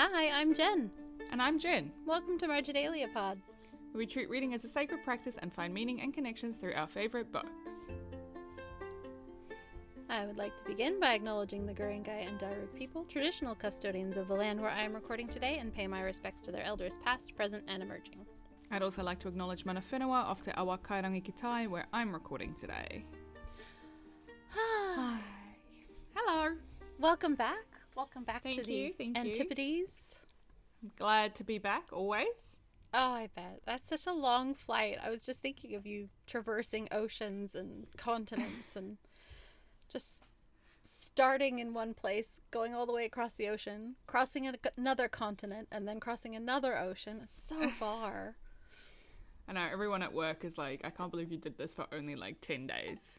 Hi, I'm Jen. And I'm Jen. Welcome to Marginalia Pod. We treat reading as a sacred practice and find meaning and connections through our favourite books. I would like to begin by acknowledging the Guringai and Darug people, traditional custodians of the land where I am recording today, and pay my respects to their elders past, present, and emerging. I'd also like to acknowledge Mana Whenua off to Awa Kairangi where I'm recording today. Hi. Hello. Welcome back. Welcome back Thank to the you, you. Antipodes. I'm glad to be back always. Oh, I bet. That's such a long flight. I was just thinking of you traversing oceans and continents and just starting in one place, going all the way across the ocean, crossing another continent, and then crossing another ocean. It's so far. I know everyone at work is like, I can't believe you did this for only like 10 days.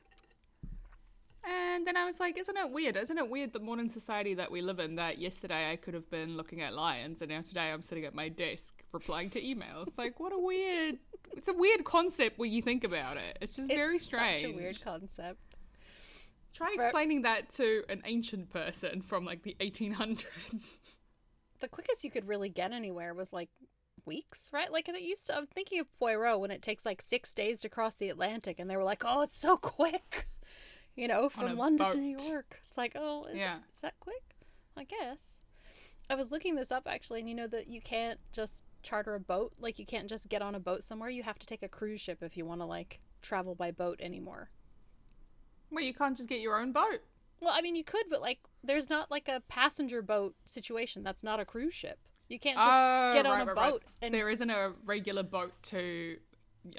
And then I was like, isn't it weird? Isn't it weird the modern society that we live in that yesterday I could have been looking at lions and now today I'm sitting at my desk replying to emails? Like, what a weird. It's a weird concept when you think about it. It's just very strange. Such a weird concept. Try For- explaining that to an ancient person from like the 1800s. The quickest you could really get anywhere was like weeks, right? Like it used to. I'm thinking of Poirot when it takes like six days to cross the Atlantic, and they were like, "Oh, it's so quick," you know, from London to New. York. It's like, oh, is, Yeah. is that quick? I guess. I was looking this up actually, and you know that you can't just charter a boat. Like you can't just get on a boat somewhere. You have to take a cruise ship if you want to like travel by boat anymore. Well, you can't just get your own boat. Well, I mean, you could, but like, there's not like a passenger boat situation. That's not a cruise ship. You can't just Oh, get on right, a right, right. boat and There isn't a regular boat to,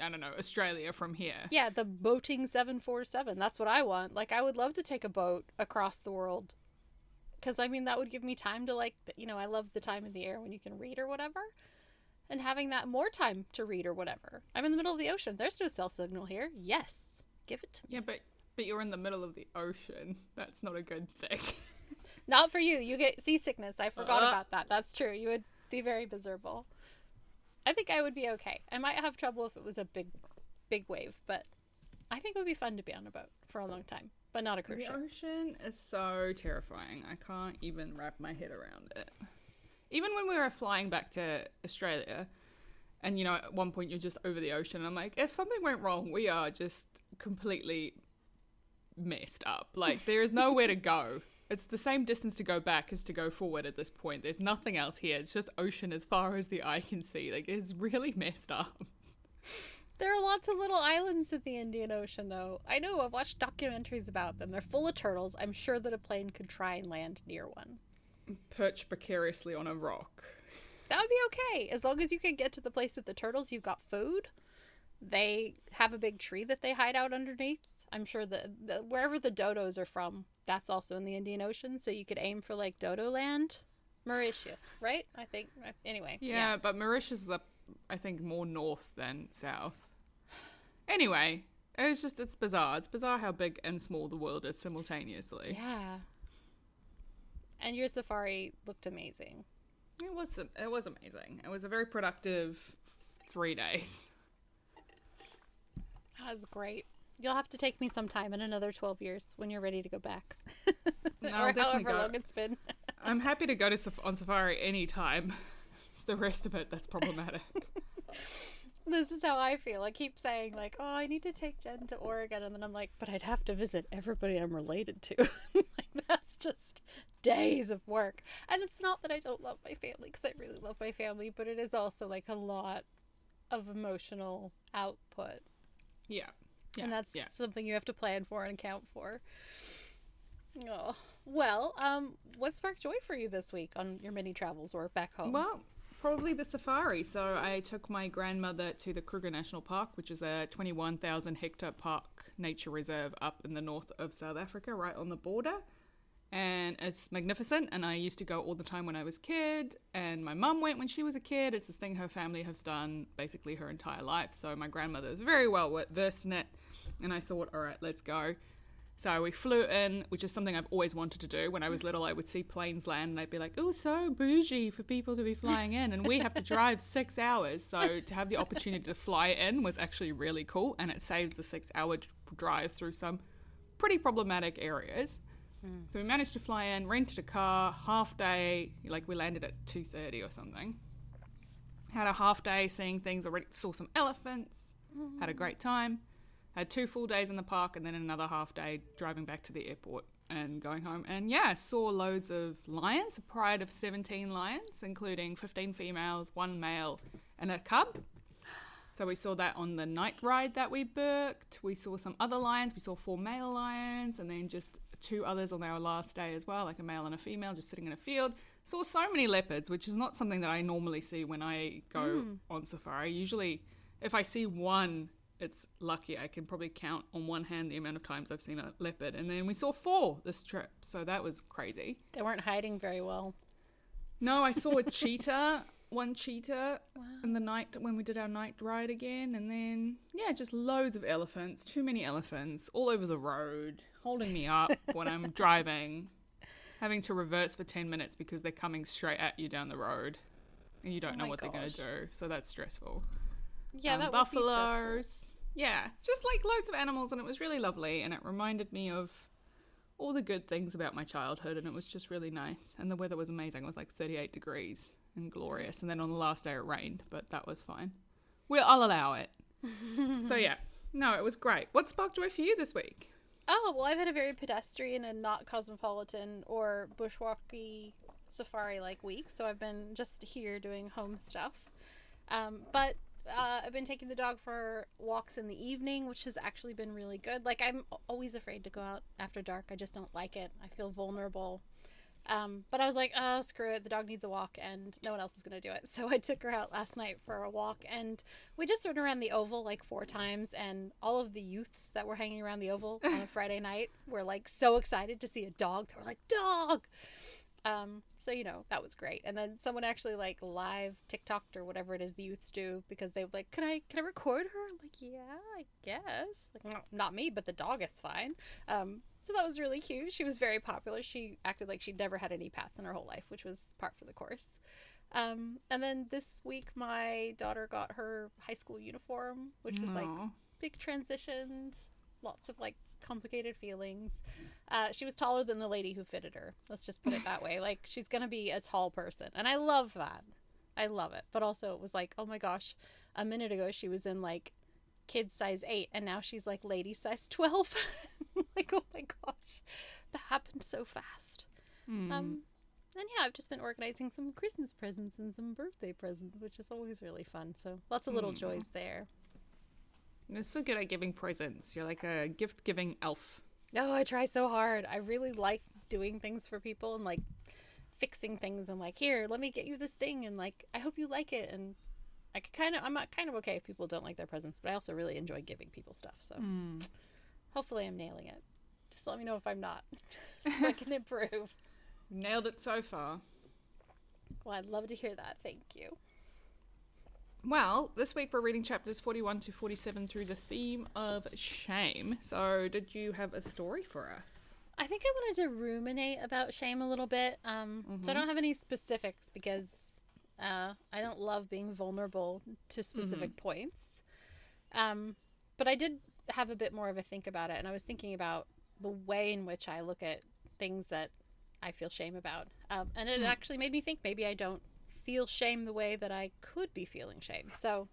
I don't know, Australia from here. yeah, the boating seven four seven. That's what I want. Like, I would love to take a boat across the world, because I mean, that would give me time to like, you know, I love the time of the air when you can read or whatever, and having that more time to read or whatever. I'm in the middle of the ocean. There's no cell signal here. Yes, give it to me. Yeah, but but you're in the middle of the ocean. That's not a good thing. Not for you. You get seasickness. I forgot Uh. about that. That's true. You would be very miserable. I think I would be okay. I might have trouble if it was a big, big wave, but I think it would be fun to be on a boat for a long time, but not a cruise the ship. ocean is so terrifying. I can't even wrap my head around it. Even when we were flying back to Australia, and you know, at one point you're just over the ocean, I'm like, if something went wrong, we are just completely messed up. Like, there is nowhere to go. It's the same distance to go back as to go forward at this point. There's nothing else here. It's just ocean as far as the eye can see. Like, it's really messed up. There are lots of little islands in the Indian Ocean, though. I know. I've watched documentaries about them. They're full of turtles. I'm sure that a plane could try and land near one. Perch precariously on a rock. That would be okay. As long as you can get to the place with the turtles, you've got food. They have a big tree that they hide out underneath. I'm sure that the, wherever the dodos are from, that's also in the Indian Ocean. So you could aim for like Dodo Land, Mauritius, right? I think. Anyway. Yeah, but Mauritius is up, I think, more north than south. Anyway, it was just, it's bizarre. It's bizarre how big and small the world is simultaneously. Yeah. And your safari looked amazing. It was, it was amazing. It was a very productive three days. That was great. You'll have to take me sometime in another 12 years when you're ready to go back. No, or however go. long it's been. I'm happy to go to saf- on safari anytime. It's the rest of it that's problematic. This is how I feel. I keep saying like, "Oh, I need to take Jen to Oregon," and then I'm like, "But I'd have to visit everybody I'm related to." like that's just days of work. And it's not that I don't love my family because I really love my family, but it is also like a lot of emotional output, yeah. Yeah. and that's yeah. something you have to plan for and account for. Oh well, um, what sparked joy for you this week on your mini travels or back home? Well, probably the safari. So I took my grandmother to the Kruger National Park, which is a 21,000 hectare park nature reserve up in the north of South Africa, right on the border. And it's magnificent. And I used to go all the time when I was a kid. And my mum went when she was a kid. It's this thing her family have done basically her entire life. So my grandmother is very well versed in it. And I thought, all right, let's go. So we flew in, which is something I've always wanted to do. When I was little, I would see planes land and I'd be like, oh, so bougie for people to be flying in. And we have to drive six hours. So to have the opportunity to fly in was actually really cool. And it saves the six hour drive through some pretty problematic areas. Mm. So we managed to fly in, rented a car, half day. Like we landed at two thirty or something. Had a half day seeing things. Already saw some elephants. Had a mm. great time. Had two full days in the park and then another half day driving back to the airport and going home. And yeah, saw loads of lions. A pride of seventeen lions, including fifteen females, one male, and a cub. So we saw that on the night ride that we booked. We saw some other lions. We saw four male lions and then just two others on our last day as well, like a male and a female just sitting in a field. Saw so many leopards, which is not something that I normally see when I go hmm. on safari. Usually, if I see one, it's lucky. I can probably count on one hand the amount of times I've seen a leopard. And then we saw four this trip. So that was crazy. They weren't hiding very well. No, I saw a cheetah, one cheetah in the night when we did our night ride again. And then, yeah, just loads of elephants, too many elephants all over the road, holding me up when I'm driving, having to reverse for 10 minutes because they're coming straight at you down the road and you don't Oh know what they're going to do. So that's stressful. Yeah, Um, that would be buffaloes. Yeah, just like loads of animals, and it was really lovely, and it reminded me of all the good things about my childhood, and it was just really nice. And the weather was amazing; it was like 38 degrees and glorious. And then on the last day, it rained, but that was fine. Well, I'll allow it. so yeah, no, it was great. What sparked joy for you this week? Oh, well, I've had a very pedestrian and not cosmopolitan or bushwalky safari like week, so I've been just here doing home stuff. Um, but uh, I've been taking the dog for walks in the evening, which has actually been really good. Like, I'm always afraid to go out after dark, I just don't like it. I feel vulnerable. Um, but I was like, oh, screw it. The dog needs a walk and no one else is going to do it. So I took her out last night for a walk and we just went around the oval like four times. And all of the youths that were hanging around the oval on a Friday night were like so excited to see a dog. They were like, dog! Um, so you know that was great. And then someone actually like live TikToked or whatever it is the youths do because they were like, "Can I can I record her?" I'm like, "Yeah, I guess." Like, no, not me, but the dog is fine. Um, so that was really cute. She was very popular. She acted like she'd never had any pets in her whole life, which was part for the course. Um, and then this week, my daughter got her high school uniform, which was like big transitions, lots of like complicated feelings. Uh, she was taller than the lady who fitted her. Let's just put it that way. Like she's gonna be a tall person, and I love that. I love it. But also, it was like, oh my gosh, a minute ago she was in like kid size eight, and now she's like lady size twelve. like oh my gosh, that happened so fast. Hmm. Um, and yeah, I've just been organizing some Christmas presents and some birthday presents, which is always really fun. So lots of little Hmm. joys there. You're so good at giving presents. You're like a gift giving elf. No, I try so hard. I really like doing things for people and like fixing things and like, here, let me get you this thing and like, I hope you like it. And I kind of, I'm kind of okay if people don't like their presents, but I also really enjoy giving people stuff. So hmm. hopefully I'm nailing it. Just let me know if I'm not, so I can improve. Nailed it so far. Well, I'd love to hear that. Thank you. Well, this week we're reading chapters 41 to 47 through the theme of shame. So, did you have a story for us? I think I wanted to ruminate about shame a little bit. Um, So I don't have any specifics because uh, I don't love being vulnerable to specific points. Um, but I did have a bit more of a think about it, and I was thinking about the way in which I look at things that I feel shame about. Um, and it actually made me think maybe I don't feel shame the way that I could be feeling shame. So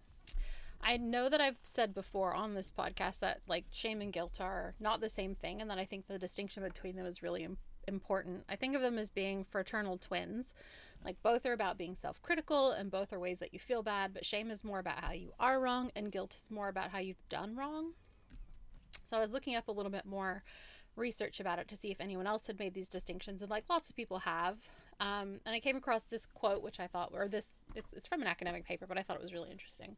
I know that I've said before on this podcast that like shame and guilt are not the same thing, and that I think the distinction between them is really important. I think of them as being fraternal twins. Like both are about being self critical, and both are ways that you feel bad, but shame is more about how you are wrong, and guilt is more about how you've done wrong. So I was looking up a little bit more research about it to see if anyone else had made these distinctions, and like lots of people have. Um, and I came across this quote, which I thought, or this, it's, it's from an academic paper, but I thought it was really interesting.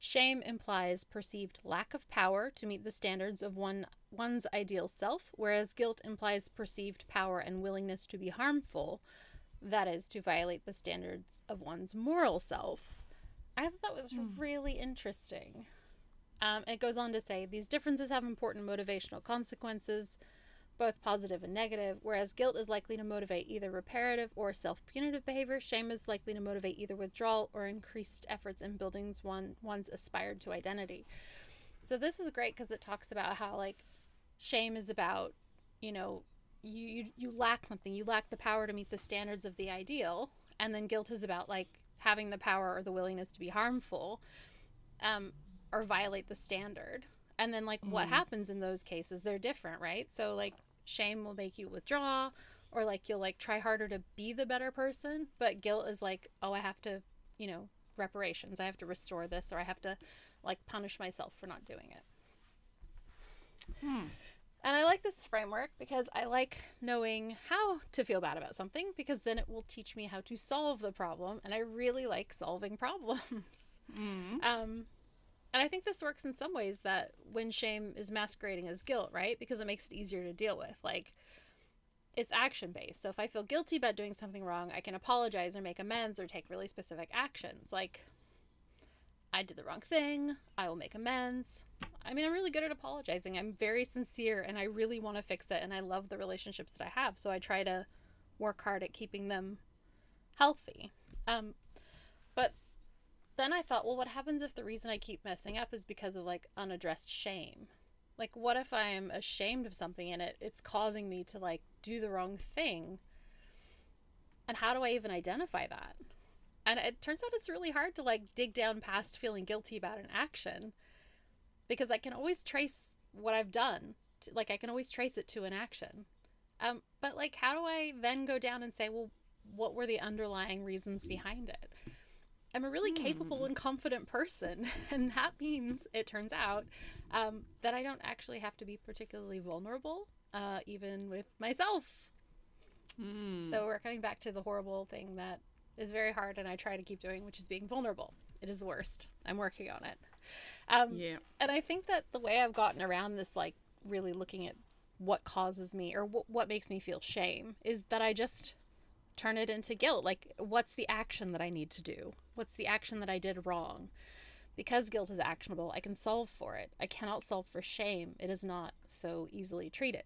Shame implies perceived lack of power to meet the standards of one one's ideal self, whereas guilt implies perceived power and willingness to be harmful, that is, to violate the standards of one's moral self. I thought that was really interesting. Um, it goes on to say these differences have important motivational consequences, both positive and negative, whereas guilt is likely to motivate either reparative or self punitive behavior. Shame is likely to motivate either withdrawal or increased efforts in building one, one's aspired to identity. So, this is great because it talks about how, like, shame is about, you know, you, you you lack something. You lack the power to meet the standards of the ideal, and then guilt is about like having the power or the willingness to be harmful, um, or violate the standard. And then like what happens in those cases? They're different, right? So like shame will make you withdraw, or like you'll like try harder to be the better person, but guilt is like, oh, I have to, you know, reparations. I have to restore this, or I have to like punish myself for not doing it. And I like this framework because I like knowing how to feel bad about something because then it will teach me how to solve the problem. And I really like solving problems. Um, and I think this works in some ways that when shame is masquerading as guilt, right? Because it makes it easier to deal with. Like, it's action based. So if I feel guilty about doing something wrong, I can apologize or make amends or take really specific actions. Like, I did the wrong thing. I will make amends. I mean, I'm really good at apologizing. I'm very sincere and I really want to fix it. And I love the relationships that I have. So I try to work hard at keeping them healthy. Um, but then I thought, well, what happens if the reason I keep messing up is because of like unaddressed shame? Like, what if I'm ashamed of something and it, it's causing me to like do the wrong thing? And how do I even identify that? And it turns out it's really hard to like dig down past feeling guilty about an action because I can always trace what I've done. To, like, I can always trace it to an action. Um, but like, how do I then go down and say, well, what were the underlying reasons behind it? I'm a really capable and confident person, and that means it turns out um, that I don't actually have to be particularly vulnerable, uh, even with myself. So we're coming back to the horrible thing that is very hard, and I try to keep doing, which is being vulnerable. It is the worst. I'm working on it. Um, Yeah. and I think that the way I've gotten around this, like really looking at what causes me or wh- what makes me feel shame, is that I just turn it into guilt. Like, what's the action that I need to do? What's the action that I did wrong? Because guilt is actionable, I can solve for it. I cannot solve for shame. It is not so easily treated.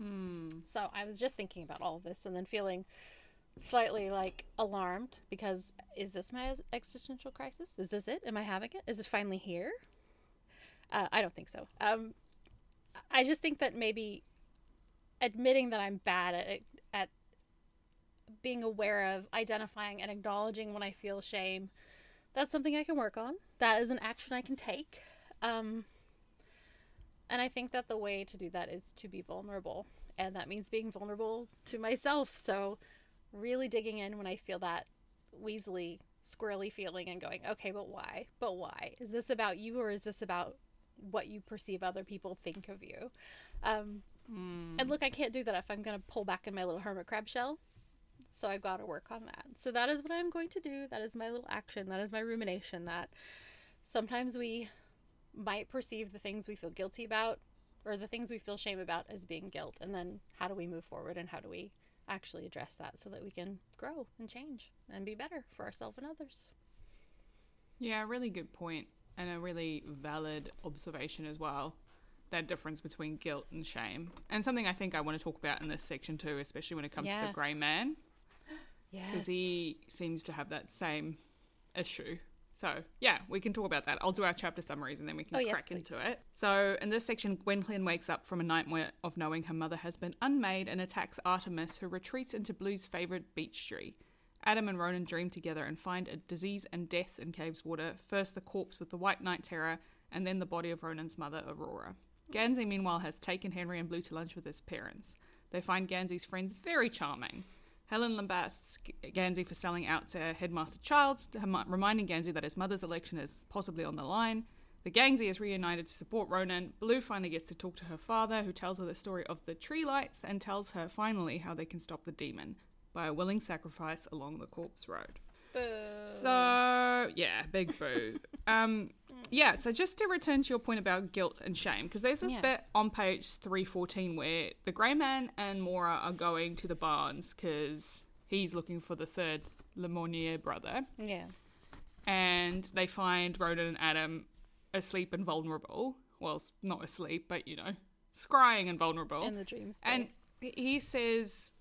So I was just thinking about all of this and then feeling slightly like alarmed because is this my existential crisis? Is this it? Am I having it? Is it finally here? Uh, I don't think so. Um, I just think that maybe admitting that I'm bad at it, at being aware of identifying and acknowledging when I feel shame, that's something I can work on. That is an action I can take. Um, and I think that the way to do that is to be vulnerable. And that means being vulnerable to myself. So, really digging in when I feel that weaselly, squirrely feeling and going, okay, but why? But why? Is this about you or is this about what you perceive other people think of you? Um, And look, I can't do that if I'm going to pull back in my little hermit crab shell. So I've got to work on that. So that is what I'm going to do. That is my little action. That is my rumination. That sometimes we might perceive the things we feel guilty about or the things we feel shame about as being guilt. And then how do we move forward and how do we actually address that so that we can grow and change and be better for ourselves and others? Yeah, really good point and a really valid observation as well. That difference between guilt and shame. And something I think I want to talk about in this section too, especially when it comes to the grey man, Yes. because he seems to have that same issue. So, yeah, we can talk about that. I'll do our chapter summaries and then we can Oh, yes, crack into it. So, in this section, Gwenllian wakes up from a nightmare of knowing her mother has been unmade and attacks Artemus, who retreats into Blue's favourite beech tree. Adam and Ronan dream together and find a disease and death in Cabeswater. First, the corpse with the White Knight Terror, and then the body of Ronan's mother, Aurora. Gansey, meanwhile, has taken Henry and Blue to lunch with his parents. They find Gansey's friends very charming. Helen lambasts Gansey for selling out to Headmaster Childs, reminding Gansey that his mother's election is possibly on the line. The Gangsey is reunited to support Ronan. Blue finally gets to talk to her father, who tells her the story of the tree lights and tells her finally how they can stop the demon by a willing sacrifice along the corpse road. Boo. So yeah, big boo. um, yeah. So just to return to your point about guilt and shame, because there's this Yeah. bit on page three fourteen where the Grey Man and Maura are going to the barns because he's looking for the third Laumonier brother, yeah. and they find Ronan and Adam asleep and vulnerable. Well, not asleep, but you know, scrying and vulnerable. In the dream space. And he says,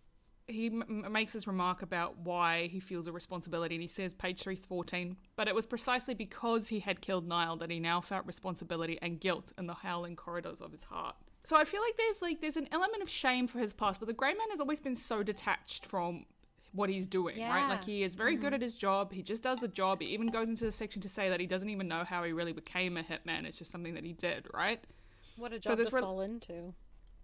he m- makes this remark about why he feels a responsibility, and he says, page 314, but it was precisely because he had killed Niall that he now felt responsibility and guilt in the howling corridors of his heart. So I feel like there's like there's an element of shame for his past, but the Grey Man has always been so detached from what he's doing, right? Like he is very good mm-hmm. at his job. He just does the job. He even goes into the section to say that he doesn't even know how he really became a hitman. It's just something that he did, right? What a So job this to rel- fall into.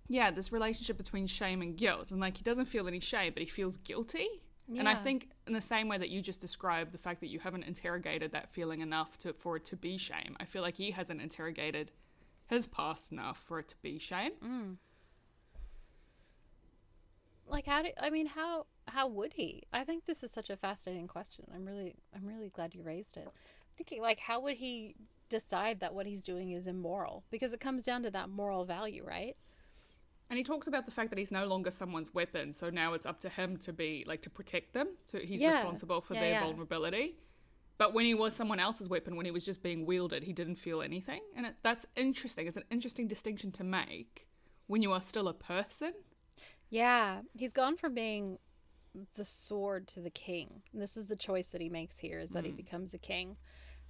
Yeah, this relationship between shame and guilt. And like he doesn't feel any shame, but he feels guilty. And I think in the same way that you just described the fact that you haven't interrogated that feeling enough to for it to be shame, I feel like he hasn't interrogated his past enough for it to be shame. Mm. Like how do I mean how how would he? I think this is such a fascinating question. I'm really I'm really glad you raised it. thinking like how would he decide that what he's doing is immoral? Because it comes down to that moral value, right? And he talks about the fact that he's no longer someone's weapon, so now it's up to him to be like to protect them. So he's Yeah. responsible for Yeah, their yeah. vulnerability. But when he was someone else's weapon, when he was just being wielded, he didn't feel anything. And it, that's interesting. It's an interesting distinction to make when you are still a person. Yeah, he's gone from being the sword to the king. And this is the choice that he makes here is that he mm. becomes a king.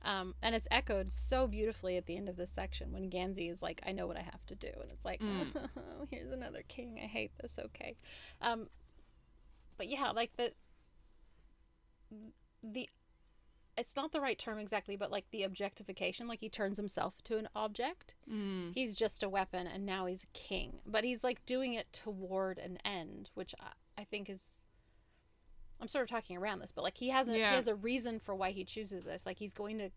Um, and it's echoed so beautifully at the end of this section when Gansey is like, I know what I have to do. And it's like, oh, here's another king. I hate this. Okay. Um, but yeah, like the, the, it's not the right term exactly, but like the objectification, like he turns himself to an object. He's just a weapon and now he's a king. But he's like doing it toward an end, which I, I think is I'm sort of talking around this, but like he has a Yeah. he has a reason for why he chooses this. Like he's going to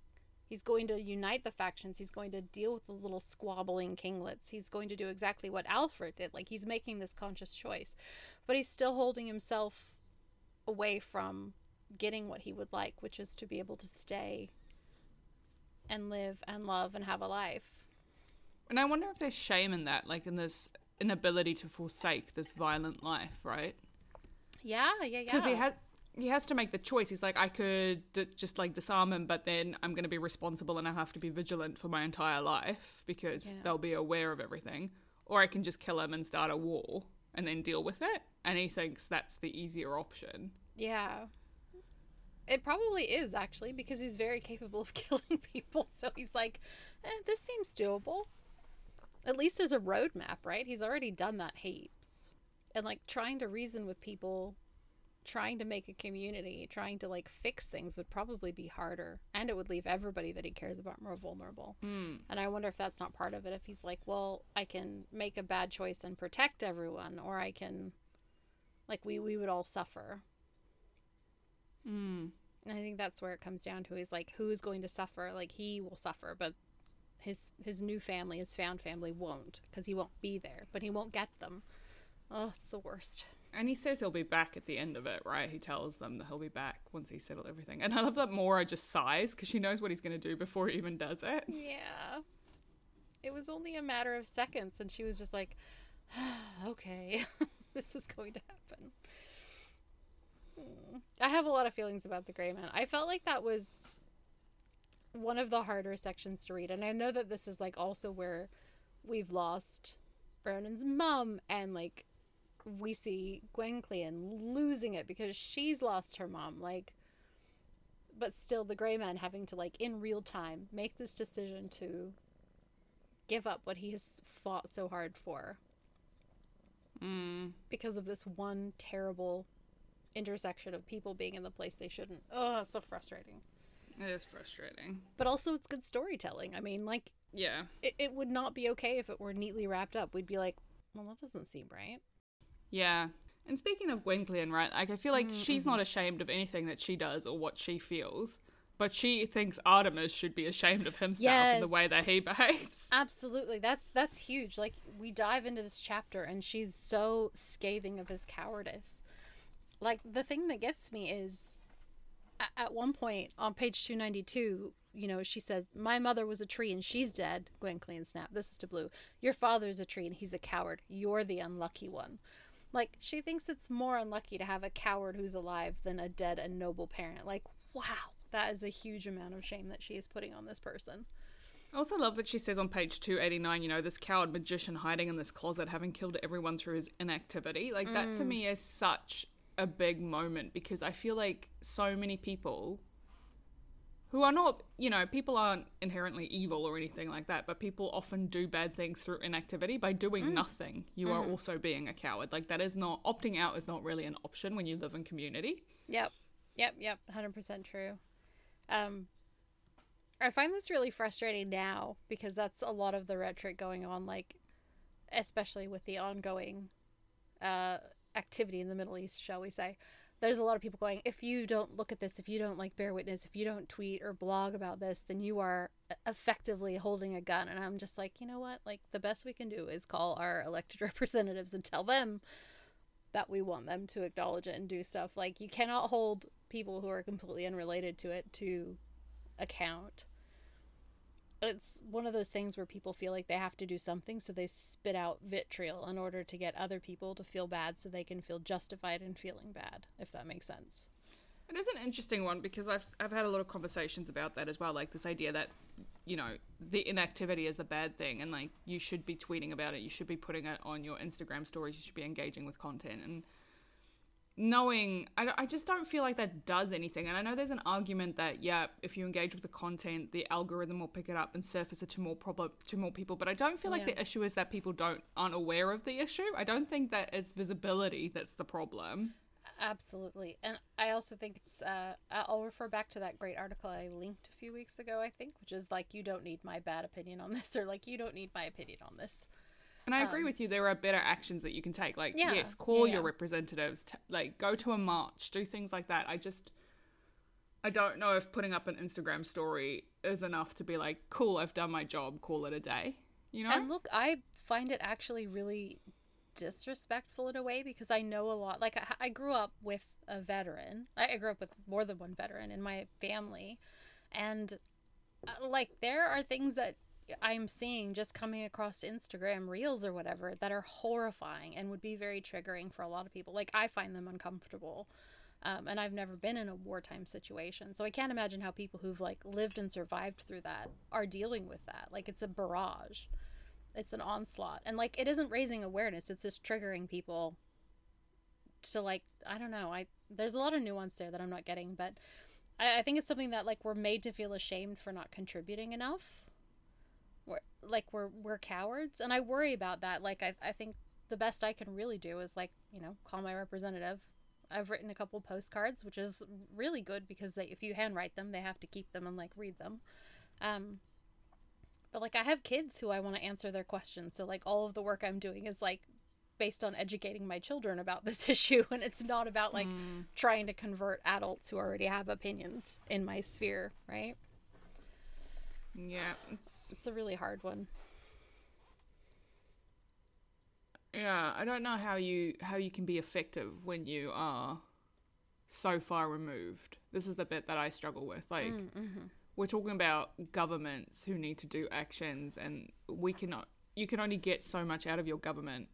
he's going to unite the factions. He's going to deal with the little squabbling kinglets. He's going to do exactly what Alfred did. Like he's making this conscious choice. But he's still holding himself away from getting what he would like, which is to be able to stay and live and love and have a life. And I wonder if there's shame in that, like in this inability to forsake this violent life, right? Yeah, yeah, yeah. Because he has he has to make the choice. He's like, I could d- just like disarm him, but then I'm going to be responsible and I have to be vigilant for my entire life because Yeah. they'll be aware of everything. Or I can just kill him and start a war and then deal with it. And he thinks that's the easier option. Yeah. It probably is actually because he's very capable of killing people. So he's like, eh, this seems doable. At least there's a roadmap, right? He's already done that heaps. And like trying to reason with people, trying to make a community, trying to like fix things would probably be harder. And it would leave everybody that he cares about more vulnerable. And I wonder if that's not part of it. If he's like, well, I can make a bad choice and protect everyone, or I can, like, we, we would all suffer. Mm. And I think that's where it comes down to. He's like, who is going to suffer? Like he will suffer, but his his new family, his found family, won't because he won't be there. But he won't get them. Oh, it's the worst. And he says he'll be back at the end of it, right? He tells them that he'll be back once he's settled everything. And I love that Maura just sighs because she knows what he's going to do before he even does it. Yeah. It was only a matter of seconds, and she was just like, okay, this is going to happen. Hmm. I have a lot of feelings about the Gray Man. I felt like that was one of the harder sections to read, and I know that this is like also where we've lost Ronan's mom, and like we see Gwenllian losing it because she's lost her mom. Like, but still, the Gray Man having to like in real time make this decision to give up what he has fought so hard for Mm. because of this one terrible intersection of people being in the place they shouldn't. Oh, it's so frustrating. It is frustrating. But also, it's good storytelling. I mean, like, Yeah. it, it would not be okay if it were neatly wrapped up. We'd be like, well, that doesn't seem right. Yeah. And speaking of Gwenllian, right? Like, I feel like mm, she's not mm-hmm. ashamed of anything that she does or what she feels, but she thinks Artemus should be ashamed of himself and the way that he behaves. Absolutely. That's that's huge. Like we dive into this chapter and she's so scathing of his cowardice. Like the thing that gets me is at one point on page 292, you know, she says, "My mother was a tree and she's dead." Gwenllian snap. This is to Blue. Your father's a tree and he's a coward. You're the unlucky one. Like she thinks it's more unlucky to have a coward who's alive than a dead and noble parent. Like, wow, that is a huge amount of shame that she is putting on this person. I also love that she says on page 289, you know, this coward magician hiding in this closet, having killed everyone through his inactivity. Like, that to mm. me is such a big moment because I feel like so many people who are not, you know, people aren't inherently evil or anything like that, but people often do bad things through inactivity. By doing nothing, you are also being a coward. Like, that is not, opting out is not really an option when you live in community. Yep. Yep. Yep. 100% true. Um, I find this really frustrating now because that's a lot of the rhetoric going on, like, especially with the ongoing uh, activity in the Middle East, shall we say. There's a lot of people going, if you don't look at this, if you don't like bear witness, if you don't tweet or blog about this, then you are effectively holding a gun. And I'm just like, you know what? Like, the best we can do is call our elected representatives and tell them that we want them to acknowledge it and do stuff. Like, you cannot hold people who are completely unrelated to it to account. It's one of those things where people feel like they have to do something, so they spit out vitriol in order to get other people to feel bad so they can feel justified in feeling bad, if that makes sense. It is an interesting one because I've I've had a lot of conversations about that as well. Like this idea that you know the inactivity is the bad thing, and like you should be tweeting about it, you should be putting it on your Instagram stories, you should be engaging with content, and knowing I, I just don't feel like that does anything. And I know there's an argument that yeah, if you engage with the content, the algorithm will pick it up and surface it to more problem to more people. But I don't feel like Yeah. the issue is that people don't aren't aware of the issue. I don't think that it's visibility that's the problem. Absolutely. And I also think it's, uh, I'll refer back to that great article I linked a few weeks ago, I think, which is like, you don't need my bad opinion on this, or like, you don't need my opinion on this. And I agree with you. There are better actions that you can take. Like, Um, Yeah, yes, call yeah, your yeah. representatives. T- like, go to a march. Do things like that. I just, I don't know if putting up an Instagram story is enough to be like, cool, I've done my job. Call it a day. You know? And look, I find it actually really disrespectful in a way because I know a lot. Like, I, I grew up with a veteran. I, I grew up with more than one veteran in my family. And, uh, like, there are things that I'm seeing just coming across Instagram reels or whatever that are horrifying and would be very triggering for a lot of people. Like, I find them uncomfortable. Um, and I've never been in a wartime situation. So I can't imagine how people who've like lived and survived through that are dealing with that. Like it's a barrage. It's an onslaught. And like it isn't raising awareness, it's just triggering people to like I don't know. I there's a lot of nuance there that I'm not getting, but I, I think it's something that like we're made to feel ashamed for not contributing enough. We're like we're we're cowards. And I worry about that. Like I I think the best I can really do is like, you know, call my representative. I've written a couple postcards, which is really good because they, if you handwrite them, they have to keep them and like read them. Um, but like I have kids who I want to answer their questions, so like all of the work I'm doing is like based on educating my children about this issue, and it's not about like trying to convert adults who already have opinions in my sphere, right? Yeah. It's, It's a really hard one. yeah. I don't know how you how you can be effective when you are so far removed. This is the bit that I struggle with. Like, Mm-hmm. we're talking about governments who need to do actions, and we cannot. You can only get so much out of your government.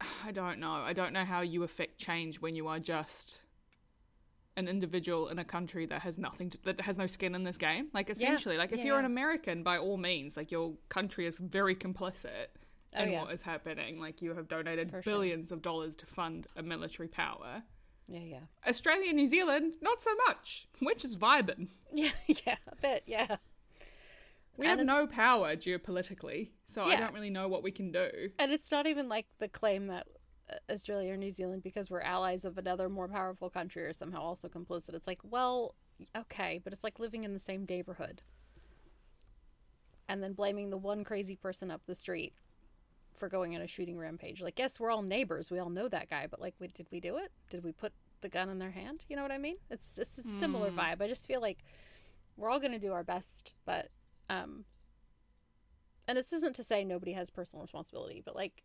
I don't know. I don't know how you affect change when you are just an individual in a country that has nothing to, that has no skin in this game. Like essentially, like if Yeah, you're an. American, by all means, like your country is very complicit Oh, in yeah. what is happening. Like you have donated For sure. billions of dollars to fund a military power. Yeah, yeah, Australia New Zealand, not so much. Which is vibing. yeah, yeah, a bit, yeah. We And have no power geopolitically, so I don't really know what we can do. And it's not even like the claim that Australia or New Zealand, because we're allies of another more powerful country, or somehow also complicit. It's like, well, okay, but it's like living in the same neighborhood. And then blaming the one crazy person up the street for going on a shooting rampage. Like, yes, we're all neighbors. We all know that guy, but like, we, did we do it? Did we put the gun in their hand? You know what I mean? It's it's a similar vibe. I just feel like we're all going to do our best, but um and this isn't to say nobody has personal responsibility, but like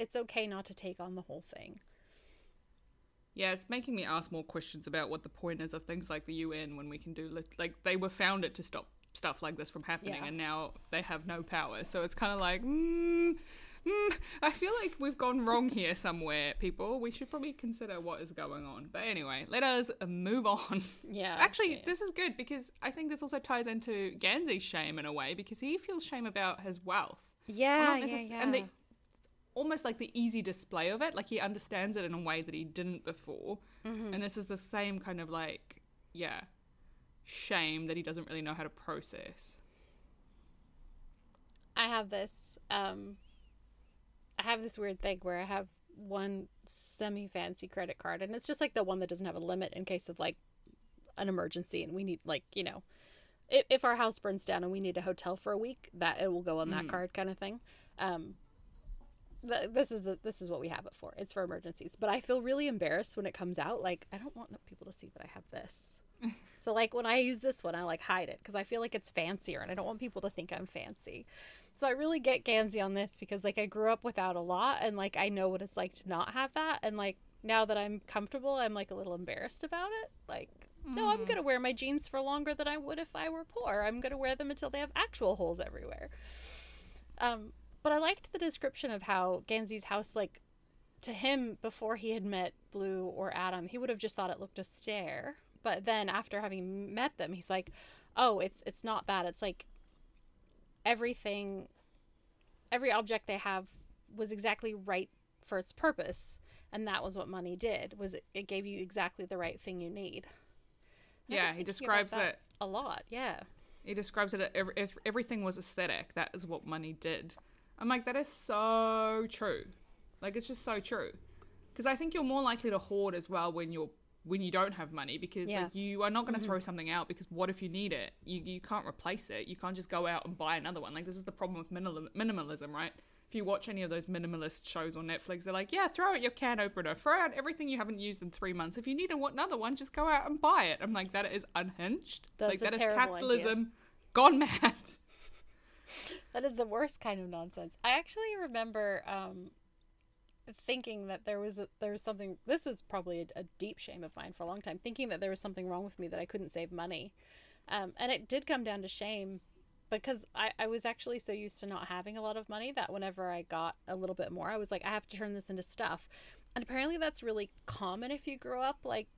it's okay not to take on the whole thing. Yeah, it's making me ask more questions about what the point is of things like the UN when we can do lit- like they were founded to stop stuff like this from happening, Yeah. and now they have no power. So it's kind of like, mm, hmm, I feel like we've gone wrong here somewhere, people. We should probably consider what is going on. But anyway, let us move on. Yeah. Actually, yeah. this is good because I think this also ties into Gansey's shame in a way because he feels shame about his wealth. Well, Yeah, yeah, yeah. And the almost like the easy display of it, like he understands it in a way that he didn't before. Mm-hmm. And this is the same kind of like, yeah, shame that he doesn't really know how to process. I have this um I have this weird thing where I have one semi fancy credit card and it's just like the one that doesn't have a limit in case of like an emergency and we need like, you know, if, if our house burns down and we need a hotel for a week, that it will go on that card kind of thing. Um th- this is the this is what we have it for. It's for emergencies. But I feel really embarrassed when it comes out. Like I don't want people to see that I have this. So like when I use this one, I like hide it because I feel like it's fancier and I don't want people to think I'm fancy. So I really get Gansey on this because like I grew up without a lot and like I know what it's like to not have that and like now that I'm comfortable, I'm like a little embarrassed about it. Like no, I'm gonna wear my jeans for longer than I would if I were poor. I'm gonna wear them until they have actual holes everywhere. Um, but I liked the description of how Gansey's house, like, to him before he had met Blue or Adam, he would have just thought it looked austere. But then after having met them, he's like, "Oh, it's it's not that. It's like everything, every object they have was exactly right for its purpose, and that was what money did. Was it, it gave you exactly the right thing you need." And Yeah, he describes it. a lot. Yeah. He describes it if everything was aesthetic, that is what money did. I'm like, that is so true. Like, it's just so true. Because I think you're more likely to hoard as well when you're when you don't have money because Yeah. like you are not going to throw mm-hmm. something out because what if you need it? You you can't replace it. You can't just go out and buy another one. Like this is the problem with minimal, minimalism right? If you watch any of those minimalist shows on Netflix they're like yeah throw out your can opener. Throw out everything you haven't used in 3 months. If you need another one just go out and buy it. I'm like that is unhinged. That's like that is terrible idea. capitalism gone mad That is the worst kind of nonsense. I actually remember um, thinking that there was a, there was something. This was probably a, a deep shame of mine for a long time, thinking that there was something wrong with me that I couldn't save money, um, and it did come down to shame because I, I was actually so used to not having a lot of money that whenever I got a little bit more, I was like, I have to turn this into stuff, and apparently that's really common if you grow up like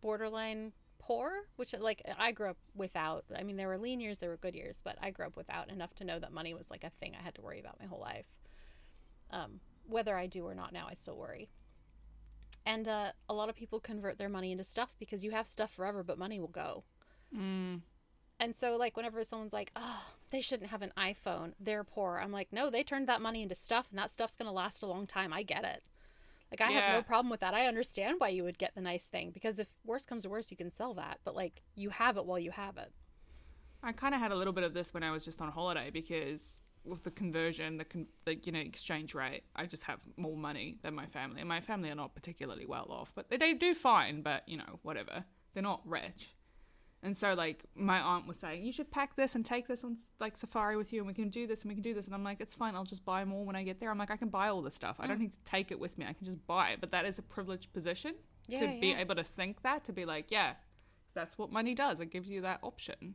borderline poor which like i grew up without i mean there were lean years there were good years but i grew up without enough to know that money was like a thing i had to worry about my whole life. Um, whether i do or not now i still worry. And uh, a lot of people convert their money into stuff because you have stuff forever but money will go. And so like whenever someone's like oh they shouldn't have an iphone they're poor i'm like no they turned that money into stuff and that stuff's going to last a long time i get it like I have no problem with that. I understand why you would get the nice thing because if worse comes to worse, you can sell that. But like you have it while you have it. I kind of had a little bit of this when I was just on holiday because with the conversion, the, con- the you know exchange rate, I just have more money than my family, and my family are not particularly well off, but they, they do fine. But you know, whatever, they're not rich. And so, like, my aunt was saying, you should pack this and take this on like safari with you, and we can do this and we can do this. And I'm like, it's fine. I'll just buy more when I get there. I'm like, I can buy all this stuff. I don't mm. need to take it with me. I can just buy it. But that is a privileged position to Yeah, be yeah. able to think that, to be like, yeah, that's what money does. It gives you that option.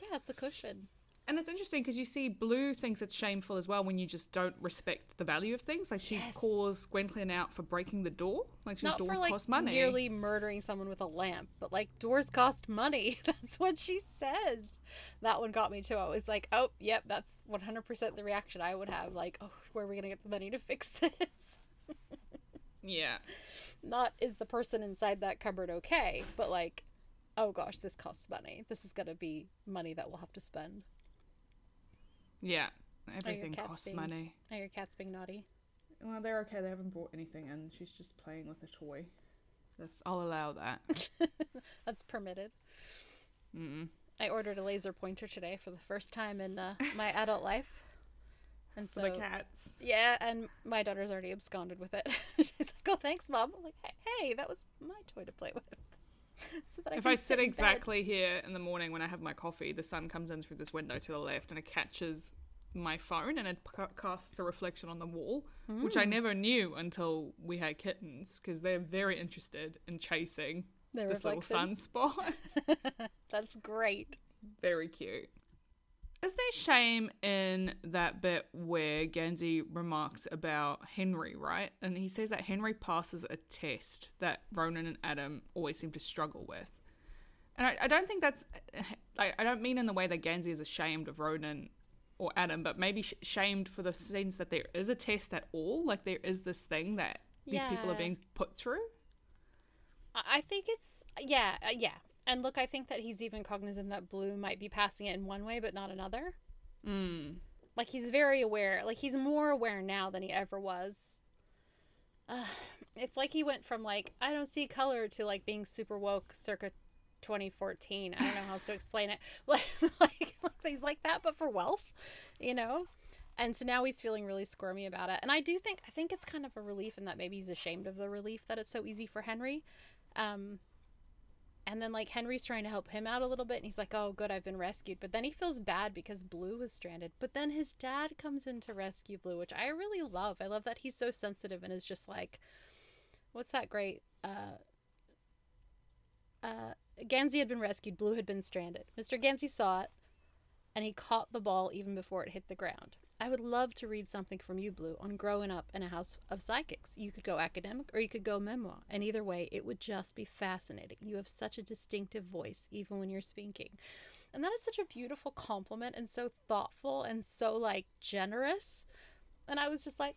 Yeah, it's a cushion. And it's interesting because you see Blue thinks it's shameful as well when you just don't respect the value of things. Like she Yes. calls Gwenllian out for breaking the door. Like she's Not doors for like cost money. nearly murdering someone with a lamp, but like doors cost money. That's what she says. That one got me too. I was like, oh, yep, that's 100% the reaction I would have. Like, oh, where are we going to get the money to fix this? Yeah. Not is the person inside that cupboard okay, but like, oh gosh, this costs money. This is going to be money that we'll have to spend. Yeah. Everything cats costs being- money. Now your cat's being naughty. Well, they're okay. They haven't brought anything in. She's just playing with a toy. That's I'll allow that. That's permitted. Mm. I ordered a laser pointer today for the first time in uh, my adult life. And so, For the cats. yeah, and my daughter's already absconded with it. She's like, "Oh, thanks, mom." I'm like, "Hey, that was my toy to play with." so that If can I sit bed. exactly here in the morning when I have my coffee, the sun comes in through this window to the left and it catches my phone and it ca- casts a reflection on the wall, which Hmm. I never knew until we had kittens because they're very interested in chasing The this little reflection. sunspot. That's great. very cute. Is there shame in that bit where Gansey remarks about Henry, right? And he says that Henry passes a test that Ronan and Adam always seem to struggle with. And I, I don't think that's, I, I don't mean in the way that Gansey is ashamed of Ronan or Adam, but maybe sh- shamed for the sense that there is a test at all. Like there is this thing that these people are being put through. I I think it's yeah, uh, yeah. And look, I think that he's even cognizant that Blue might be passing it in one way but not another. Mm. Like he's very aware. Like he's more aware now than he ever was. Uh, it's like he went from like I don't see color to like being super woke circa 2014. I don't know how else to explain it. Like, like things like that, but for wealth, you know. And so now he's feeling really squirmy about it. And I do think I think it's kind of a relief in that maybe he's ashamed of the relief that it's so easy for Henry. Um, and then like Henry's trying to help him out a little bit, and he's like, "Oh, good, I've been rescued." But then he feels bad because Blue was stranded. But then his dad comes in to rescue Blue, which I really love. I love that he's so sensitive and is just like, what's that great? Uh, uh, Gansey had been rescued. Blue had been stranded. Mr. Gansey saw it, and he caught the ball even before it hit the ground. I would love to read something from you, Blue, on growing up in a house of psychics. You could go academic or you could go memoir, and either way, it would just be fascinating. You have such a distinctive voice, even when you're speaking. And that is such a beautiful compliment and so thoughtful and so like generous. And I was just like,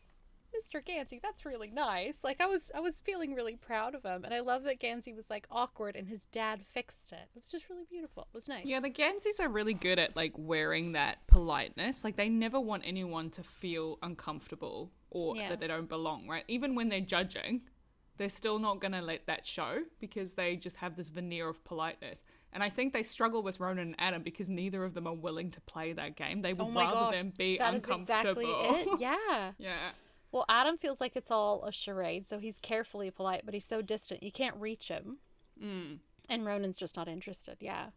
Mr. Gansey, that's really nice. Like I was I was feeling really proud of him. And I love that Gansey was like awkward and his dad fixed it. It was just really beautiful. It was nice. Yeah, the Ganseys are really good at like wearing that politeness. Like they never want anyone to feel uncomfortable or Yeah. that they don't belong, right? Even when they're judging, they're still not going to let that show because they just have this veneer of politeness. And I think they struggle with Ronan and Adam because neither of them are willing to play that game. They would Oh rather gosh, them be that is uncomfortable. exactly it. Yeah. yeah. Well, Adam feels like it's all a charade, so he's carefully polite, but he's so distant you can't reach him. Mm. And Ronan's just not interested. Yeah.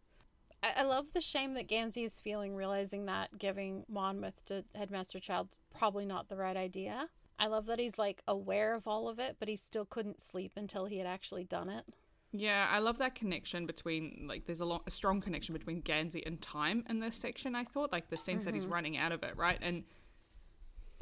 I, I love the shame that Gansey is feeling, realizing that giving Monmouth to Headmaster Child's probably not the right idea. I love that he's like aware of all of it, but he still couldn't sleep until he had actually done it. Yeah, I love that connection between like there's a, lot, a strong connection between Gansey and time in this section. I thought like the sense that he's running out of it, right? And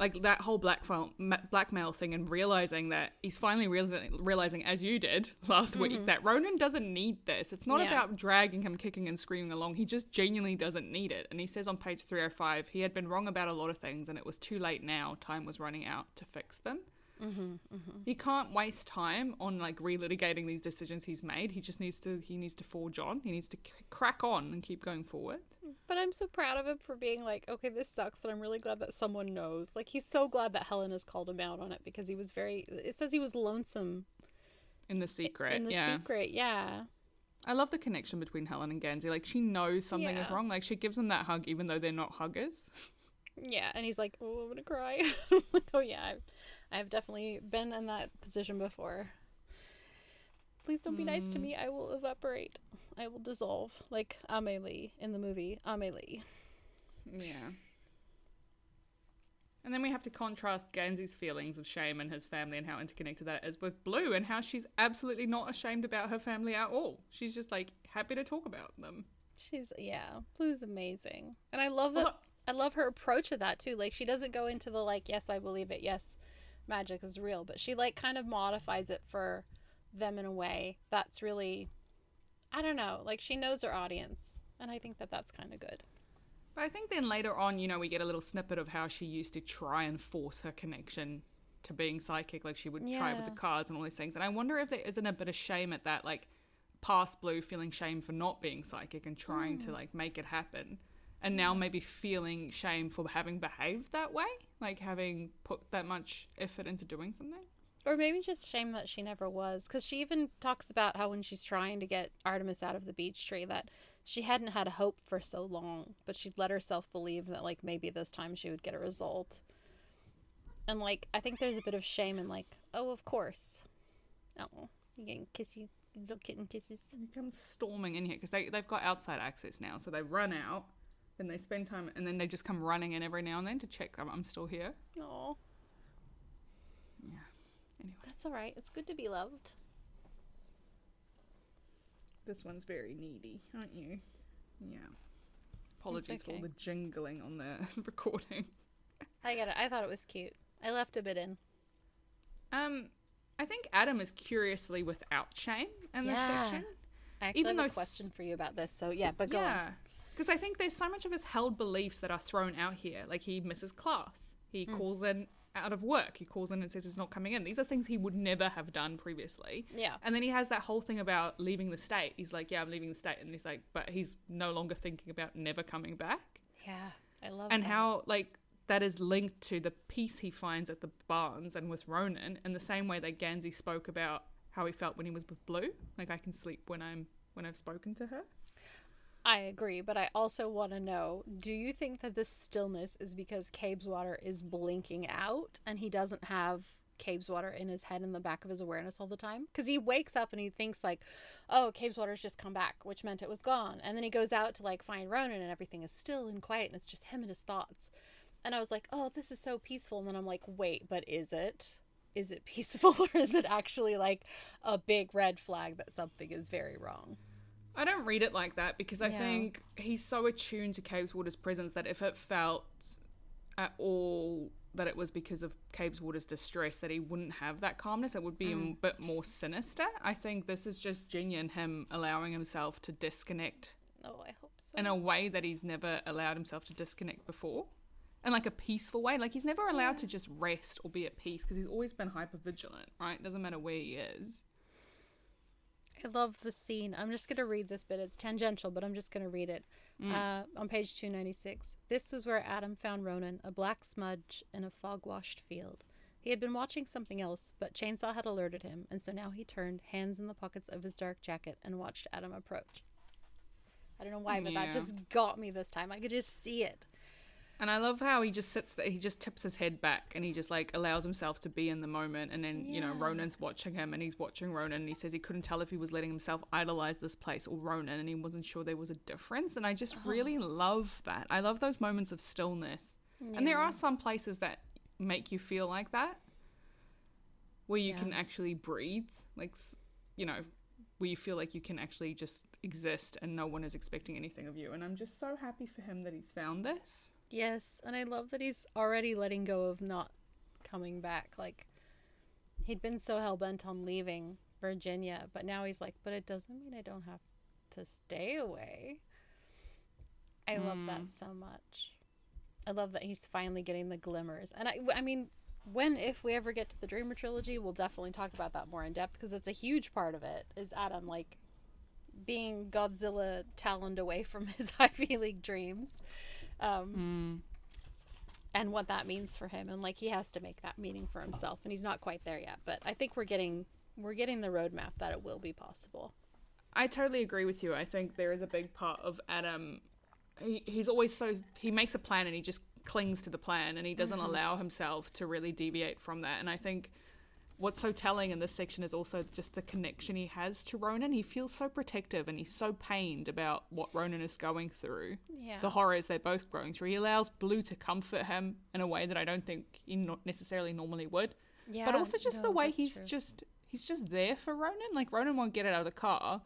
like that whole blackmail blackmail thing, and realizing that he's finally realizing, realizing as you did last week mm-hmm. that Ronan doesn't need this. It's not Yeah. about dragging him kicking and screaming along. He just genuinely doesn't need it. And he says on page 305 he had been wrong about a lot of things, and it was too late now. Time was running out to fix them. Mm-hmm, mm-hmm. He can't waste time on like relitigating these decisions he's made. He just needs to he needs to forge on. He needs to c- crack on and keep going forward. But I'm so proud of him for being like, okay, this sucks, and I'm really glad that someone knows. Like, he's so glad that Helen has called him out on it because he was very. It says he was lonesome In the secret, in the yeah. secret. Yeah. I love the connection between Helen and Gansey. Like she knows something is wrong. Like she gives him that hug even though they're not huggers. Yeah, and he's like, "Oh, I'm gonna cry." I'm like, "Oh yeah, I've, definitely been in that position before." Please don't be nice Mm. to me. I will evaporate. I will dissolve like Amelie in the movie Amelie. Yeah. And then we have to contrast Gansey's feelings of shame and his family and how interconnected that is with Blue and how she's absolutely not ashamed about her family at all. She's just like happy to talk about them. She's yeah, Blue's amazing, and I love that. I love her approach of that too. Like she doesn't go into the like, yes, I believe it. Yes, magic is real, but she like kind of modifies it for them in a way that's really, I don't know. Like she knows her audience, and I think that that's kind of good. But I think then later on, you know, we get a little snippet of how she used to try and force her connection to being psychic. Like she would try it with the cards and all these things. And I wonder if there isn't a bit of shame at that, like past Blue feeling shame for not being psychic and trying to hmm. like make it happen. And now maybe feeling shame for having behaved that way, like having put that much effort into doing something. Or maybe just shame that she never was. Because she even talks about how when she's trying to get Artemus out of the beech tree, that she hadn't had a hope for so long, but she'd let herself believe that, like, maybe this time she would get a result. And, like, I think there's a bit of shame in, like, oh, of course. Oh, you're getting kissy, little kitten kisses. He comes storming in here because they, they've got outside access now. So they run out, then they spend time, and then they just come running in every now and then to check that I'm still here. Oh, Yeah. Anyway. that's all right. It's good to be loved. This one's very needy, aren't you? Yeah. Apologies for all the jingling on the recording. I get it. I thought it was cute. I left a bit in. Um, I think Adam is curiously without shame in this section. I actually Even have though a s- question for you about this. So yeah, but go on. Because I think there's so much of his held beliefs that are thrown out here. Like he misses class. He Hmm. calls in out of work. He calls in and says he's not coming in. These are things he would never have done previously. Yeah. And then he has that whole thing about leaving the state. He's like, "Yeah, I'm leaving the state," and he's like, "But he's no longer thinking about never coming back." Yeah. I love it. and that. how like that is linked to the peace he finds at the barns and with Ronan in the same way that Gansey spoke about how he felt when he was with Blue. Like I can sleep when I'm when I've spoken to her. I agree, but I also want to know do you think that this stillness is because Cabeswater is blinking out and he doesn't have Cabeswater in his head in the back of his awareness all the time? Because he wakes up and he thinks, like, oh, Cabeswater's just come back, which meant it was gone. And then he goes out to, like, find Ronan and everything is still and quiet and it's just him and his thoughts. And I was like, oh, this is so peaceful. And then I'm like, wait, but is it? Is it peaceful or is it actually like a big red flag that something is very wrong? I don't read it like that because I Yeah. think he's so attuned to Cabeswater's presence that if it felt at all that it was because of Cabeswater's distress that he wouldn't have that calmness, it would be a mm. bit more sinister. I think this is just genuine him allowing himself to disconnect Oh, I hope so. in a way that he's never allowed himself to disconnect before. In like a peaceful way. Like he's never allowed to just rest or be at peace because he's always been hyper vigilant, right? Doesn't matter where he is. I love the scene. I'm just going to read this bit. It's tangential, but I'm just going to read it. Uh, on page 296. This was where Adam found Ronan, a black smudge in a fog washed field. He had been watching something else, but Chainsaw had alerted him, and so now he turned, hands in the pockets of his dark jacket, and watched Adam approach. I don't know why, but Yeah. that just got me this time. I could just see it. And I love how he just sits there, he just tips his head back and he just like allows himself to be in the moment. And then, you know, Ronan's watching him and he's watching Ronan and he says he couldn't tell if he was letting himself idolize this place or Ronan and he wasn't sure there was a difference. And I just oh. really love that. I love those moments of stillness. And there are some places that make you feel like that where you Yeah. can actually breathe. Like, you know, where you feel like you can actually just exist and no one is expecting anything of you. And I'm just so happy for him that he's found this. Yes, and I love that he's already letting go of not coming back. Like he'd been so hell bent on leaving Virginia, but now he's like, but it doesn't mean I don't have to stay away. I love that mm. so much. I love that he's finally getting the glimmers. And I I mean, when if we ever get to the Dreamer trilogy, we'll definitely talk about that more in depth because it's a huge part of it. Is Adam like being Godzilla taloned away from his Ivy League dreams? Um, and what that means for him and like he has to make that meaning for himself and he's not quite there yet but i think we're getting we're getting the roadmap that it will be possible I totally agree with you. I think there is a big part of Adam. He, he's always so he makes a plan and he just clings to the plan and he doesn't allow himself to really deviate from that. And I think what's so telling in this section is also just the connection he has to Ronan. He feels so protective and he's so pained about what Ronan is going through. Yeah. The horrors they're both going through. He allows Blue to comfort him in a way that I don't think he not necessarily normally would. yeah but also just the way he's true. just he's just there for Ronan. Like Ronan won't get it out of the car.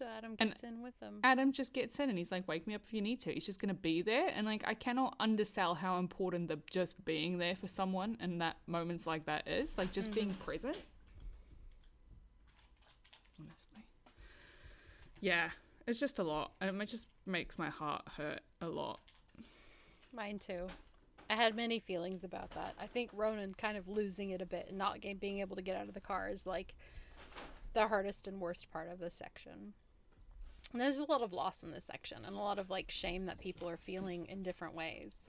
So adam and- gets in with them Adam just gets in and he's like, "Wake me up if you need to." He's just gonna be there, and like I cannot undersell how important the just being there for someone in that moments like that is. Like just being mm-hmm. present. Honestly, yeah, it's just a lot, and it just makes my heart hurt a lot. mine too i had many feelings about that i think ronan kind of losing it a bit and not being able to get out of the car is like the hardest and worst part of this section and there's a lot of loss in this section and a lot of like shame that people are feeling in different ways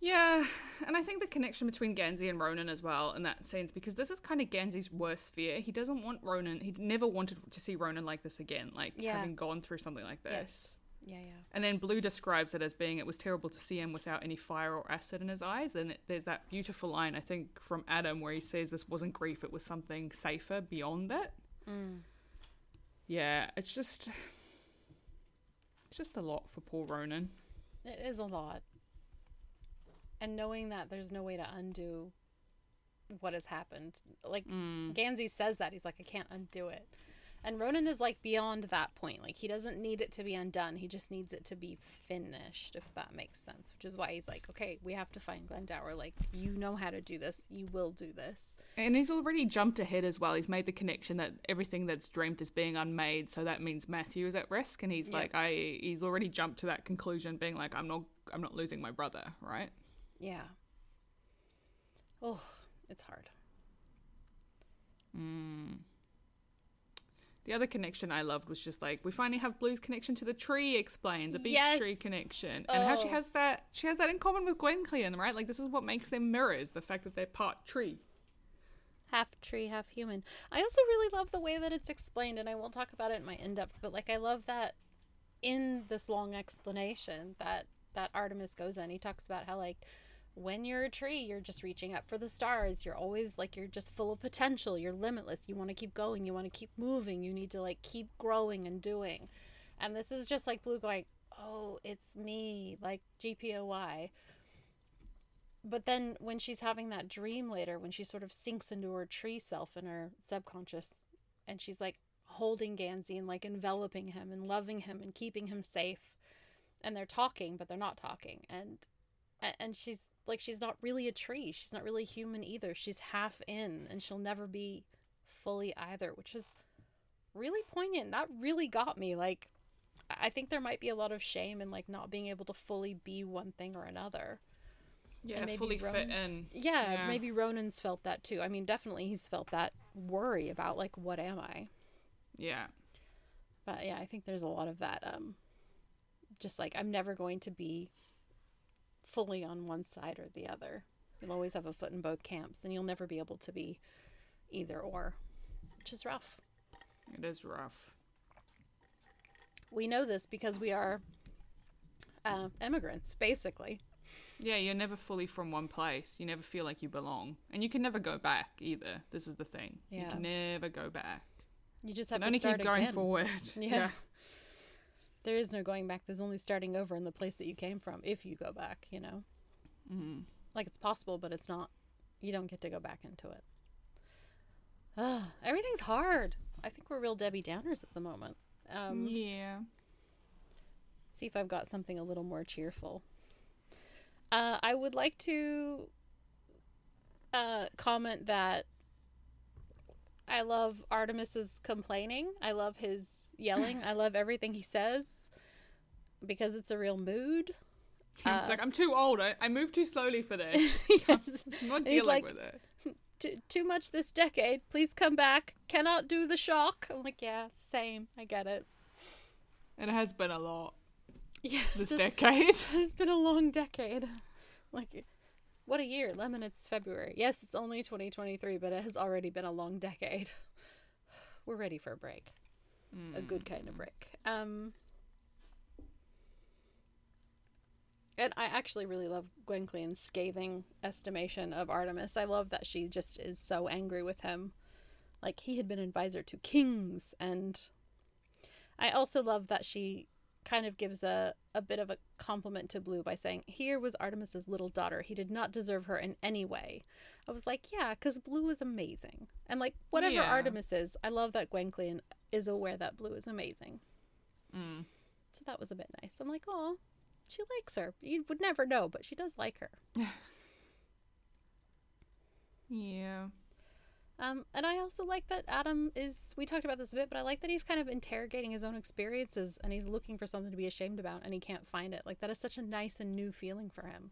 Yeah, and I think the connection between Gansey and Ronan as well in that sense, because this is kind of Gansey's worst fear. He doesn't want Ronan. He never wanted to see Ronan like this again, like Yeah. having gone through something like this. yeah yeah And then Blue describes it as being it was terrible to see him without any fire or acid in his eyes. And it, there's that beautiful line, I think, from Adam where he says this wasn't grief, it was something safer beyond it. Mm. Yeah, it's just. It's just a lot for poor Ronan. It is a lot. And knowing that there's no way to undo what has happened. Like Mm. Gansey says that he's like I can't undo it. And Ronan is like beyond that point. Like he doesn't need it to be undone. He just needs it to be finished, if that makes sense. Which is why he's like, okay, we have to find Glendower. Like you know how to do this. You will do this. And he's already jumped ahead as well. He's made the connection that everything that's dreamt is being unmade, so that means Matthew is at risk. And he's Yeah. like, I he's already jumped to that conclusion, being like, I'm not I'm not losing my brother, right? Yeah. Oh, it's hard. Mm. The other connection I loved was just like we finally have Blue's connection to the tree explained, the beech Yes. tree connection, and how she Oh. has that she has that in common with Gwen Gwenllian, right? Like this is what makes them mirrors, the fact that they're part tree. half tree, half human. I also really love the way that it's explained, and I won't talk about it in my in depth, but like I love that in this long explanation that that Artemus goes in, he talks about how like when you're a tree, you're just reaching up for the stars. You're always like you're just full of potential. You're limitless. You want to keep going. You want to keep moving. You need to like keep growing and doing. And this is just like Blue going, "Oh, it's me," like GPOY. But then when she's having that dream later, when she sort of sinks into her tree self in her subconscious, and she's like holding Gansey and like enveloping him and loving him and keeping him safe, and they're talking, but they're not talking, and and she's like she's not really a tree. She's not really human either. She's half in, and she'll never be fully either, which is really poignant. That really got me. Like, I think there might be a lot of shame in like not being able to fully be one thing or another. Yeah, maybe fully fit in. Yeah, Yeah. maybe Ronan's felt that too. I mean, definitely he's felt that worry about like what am I? Yeah. But yeah, I think there's a lot of that um just like I'm never going to be fully on one side or the other. You'll always have a foot in both camps and you'll never be able to be either or, which is rough. It is rough. We know this because we are uh, immigrants, basically. Yeah, you're never fully from one place. You never feel like you belong. And you can never go back either. This is the thing. Yeah. You can never go back. You just You have can to only start keep going again. forward. Yeah. There is no going back. There's only starting over in the place that you came from if you go back, you know? Mm. Like it's possible, but it's not. You don't get to go back into it. Ugh, everything's hard. I think we're real Debbie Downers at the moment. Um, yeah. See if I've got something a little more cheerful. Uh, I would like to uh, comment that I love Artemus's complaining. I love his yelling. I love everything he says because it's a real mood. He's Uh, like, I'm too old. I, I move too slowly for this. yes. I'm not dealing like- with it. too, too much this decade. Please come back. Cannot do the shock. I'm like, yeah, same. I get it. It has been a lot Yeah, this just- decade. It's been a long decade. Like, what a year. Lemon, it's February. Yes, it's only 2023, but it has already been a long decade. We're ready for a break. A good kind of break. Um, and I actually really love Gwenllian's scathing estimation of Artemus. I love that she just is so angry with him. Like, he had been advisor to kings, and I also love that she kind of gives a, a bit of a compliment to Blue by saying, Here was Artemus's little daughter. He did not deserve her in any way. I was like, Yeah, because Blue is amazing. And like, whatever Yeah. Artemus is, I love that Gwenclean is aware that Blue is amazing. Mm. So that was a bit nice. I'm like, Oh, she likes her. You would never know, but she does like her. Yeah. Um, and I also like that Adam is. We talked about this a bit, but I like that he's kind of interrogating his own experiences and he's looking for something to be ashamed about and he can't find it. Like that is such a nice and new feeling for him.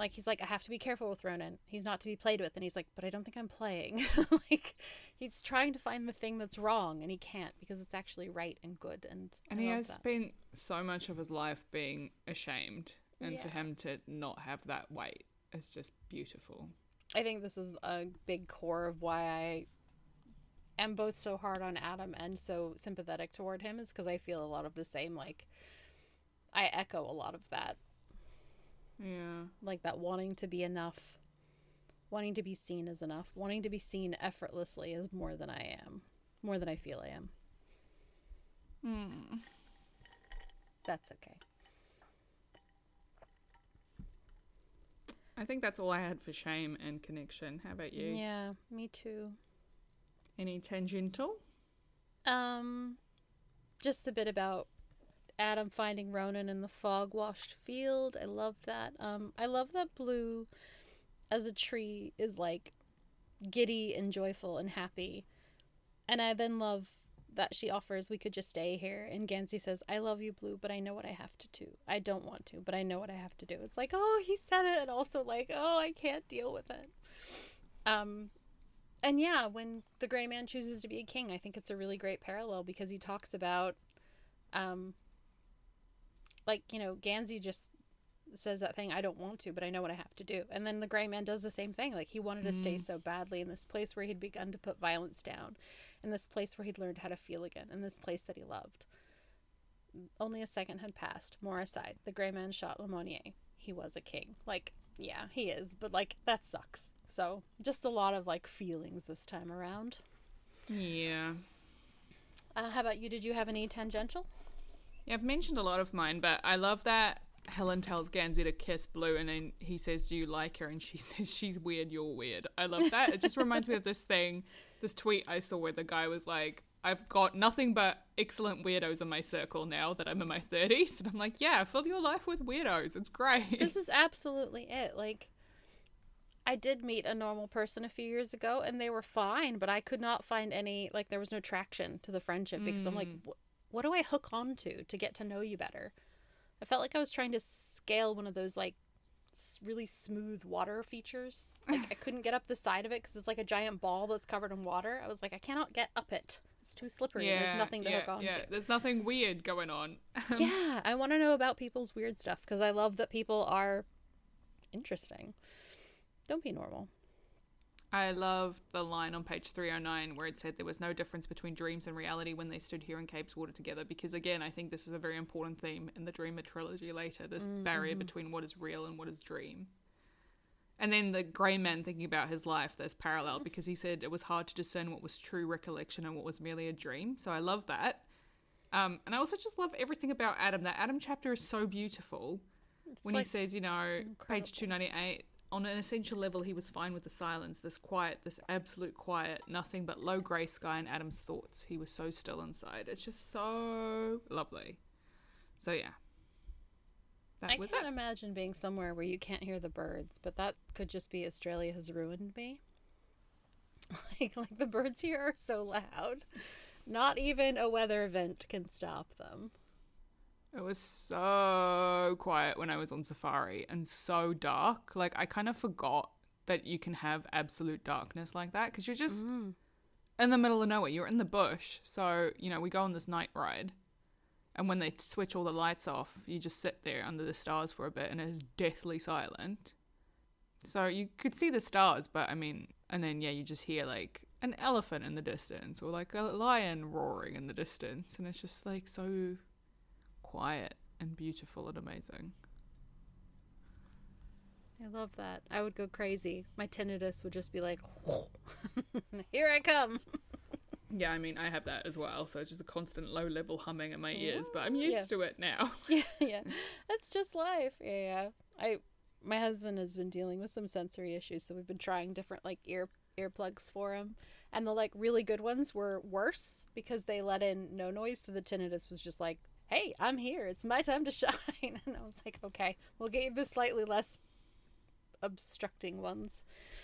Like he's like, I have to be careful with Ronan. He's not to be played with, and he's like, but I don't think I'm playing. like he's trying to find the thing that's wrong and he can't because it's actually right and good. And And I he has that. spent so much of his life being ashamed. And for him to not have that weight is just beautiful. I think this is a big core of why I am both so hard on Adam and so sympathetic toward him is because I feel a lot of the same. Like, I echo a lot of that. Yeah. Like, that wanting to be enough, wanting to be seen as enough, wanting to be seen effortlessly is more than I am, more than I feel I am. Hmm. That's okay. I think that's all I had for shame and connection. How about you? Yeah, me too. Any tangential? Um, just a bit about Adam finding Ronan in the fog washed field. I love that. Um, I love that Blue as a tree is like giddy and joyful and happy. And I then love that she offers we could just stay here and Gansey says, I love you, Blue, but I know what I have to do. I don't want to, but I know what I have to do. It's like, oh, he said it and also like, oh, I can't deal with it. Um and yeah, when the gray man chooses to be a king, I think it's a really great parallel because he talks about um like, you know, Gansey just says that thing, I don't want to, but I know what I have to do. And then the gray man does the same thing. Like he wanted to stay so badly in this place where he'd begun to put violence down, in this place where he'd learned how to feel again, in this place that he loved. Only a second had passed. More aside, the gray man shot Laumonier. He was a king. Like, yeah, he is, but like that sucks. So just a lot of like feelings this time around. Yeah. Uh, how about you? Did you have any tangential? Yeah, I've mentioned a lot of mine, but I love that Helen tells Gansey to kiss Blue, and then he says, "Do you like her?" And she says, "She's weird. You're weird." I love that. It just reminds me of this thing, this tweet I saw where the guy was like, "I've got nothing but excellent weirdos in my circle now that I'm in my 30s," and I'm like, "Yeah, fill your life with weirdos. It's great." This is absolutely it. Like, I did meet a normal person a few years ago, and they were fine, but I could not find any like there was no traction to the friendship because I'm like, mm. "Wh- what do I hook onto to get to know you better? I felt like I was trying to scale one of those like really smooth water features. Like I couldn't get up the side of it because it's like a giant ball that's covered in water. I was like, I cannot get up it. It's too slippery. There's nothing to yeah, hook onto. Yeah, there's nothing weird going on. Yeah, I want to know about people's weird stuff because I love that people are interesting. Don't be normal. I love the line on page 309 where it said there was no difference between dreams and reality when they stood here in Cabeswater together. Because again, I think this is a very important theme in the Dreamer trilogy later this mm, barrier mm-hmm. between what is real and what is dream. And then the grey man thinking about his life, there's parallel mm. because he said it was hard to discern what was true recollection and what was merely a dream. So I love that. Um, and I also just love everything about Adam. That Adam chapter is so beautiful when like he says, you know, page 298, on an essential level, he was fine with the silence, this quiet, this absolute quiet, nothing but low grey sky and Adam's thoughts. He was so still inside. It's just so lovely. So, yeah. That I was can't it. imagine being somewhere where you can't hear the birds, but that could just be Australia has ruined me. Like like the birds here are so loud. Not even a weather event can stop them. It was so quiet when I was on safari and so dark. Like, I kind of forgot that you can have absolute darkness like that because you're just mm. in the middle of nowhere. You're in the bush. So, you know, we go on this night ride. And when they switch all the lights off, you just sit there under the stars for a bit and it's deathly silent. So you could see the stars, but I mean, and then, yeah, you just hear like an elephant in the distance or like a lion roaring in the distance. And it's just like so quiet and beautiful and amazing. I love that. I would go crazy. My tinnitus would just be like, here I come. Yeah, I mean, I have that as well. So it's just a constant low level humming in my ears, but I'm used Yeah. to it now. yeah, yeah. That's just life. Yeah, yeah. I my husband has been dealing with some sensory issues, so we've been trying different like ear earplugs for him. And the like really good ones were worse because they let in no noise, so the tinnitus was just like, "Hey, I'm here. It's my time to shine." And I was like, "Okay, we'll get you the slightly less obstructing ones."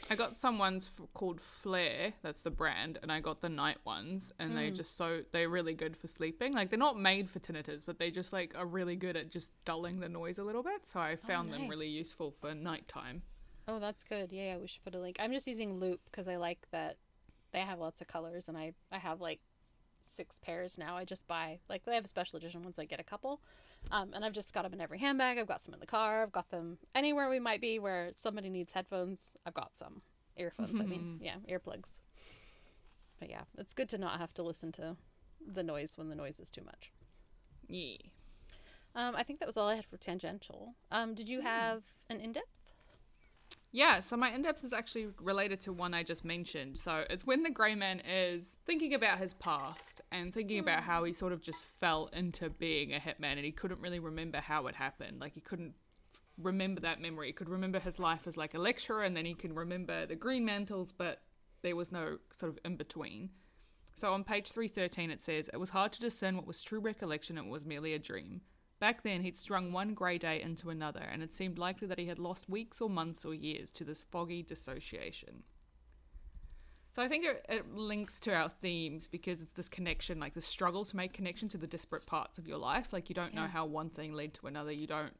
I got some ones f- called Flare, that's the brand, and I got the night ones, and they mm. just so they're really good for sleeping. Like they're not made for tinnitus, but they just like are really good at just dulling the noise a little bit. So I oh, found them really useful for nighttime. Oh, that's good. Yeah, yeah, we should put a link. I'm just using Loop because I like that they have lots of colors, and I I have like six pairs now. I just buy like they have a special edition ones. I get a couple, um, and I've just got them in every handbag. I've got some in the car. I've got them anywhere we might be where somebody needs headphones. I've got some earphones. I mean, yeah, earplugs. But yeah, it's good to not have to listen to the noise when the noise is too much. Yeah. Um, I think that was all I had for tangential. Um, did you have an in depth? Yeah, so my in depth is actually related to one I just mentioned. So it's when the grey man is thinking about his past and thinking about hmm. how he sort of just fell into being a hitman and he couldn't really remember how it happened. Like he couldn't remember that memory. He could remember his life as like a lecturer and then he can remember the Greenmantles, but there was no sort of in between. So on page 313 it says, It was hard to discern what was true recollection and what was merely a dream. Back then, he'd strung one grey day into another, and it seemed likely that he had lost weeks or months or years to this foggy dissociation. So I think it, it links to our themes because it's this connection, like the struggle to make connection to the disparate parts of your life. Like you don't know how one thing led to another. You don't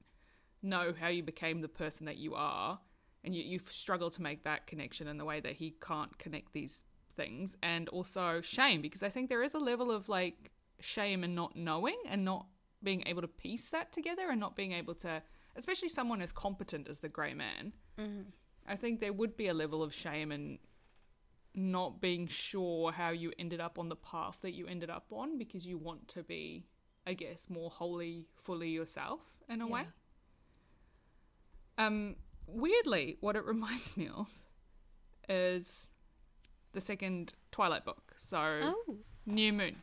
know how you became the person that you are, and you you struggle to make that connection in the way that he can't connect these things. And also shame because I think there is a level of like shame and not knowing and not being able to piece that together and not being able to, especially someone as competent as the grey man. I think there would be a level of shame in not being sure how you ended up on the path that you ended up on because you want to be, I guess, more wholly, fully yourself in a way. Um, weirdly, what it reminds me of is the second Twilight book. So, Oh. New Moon.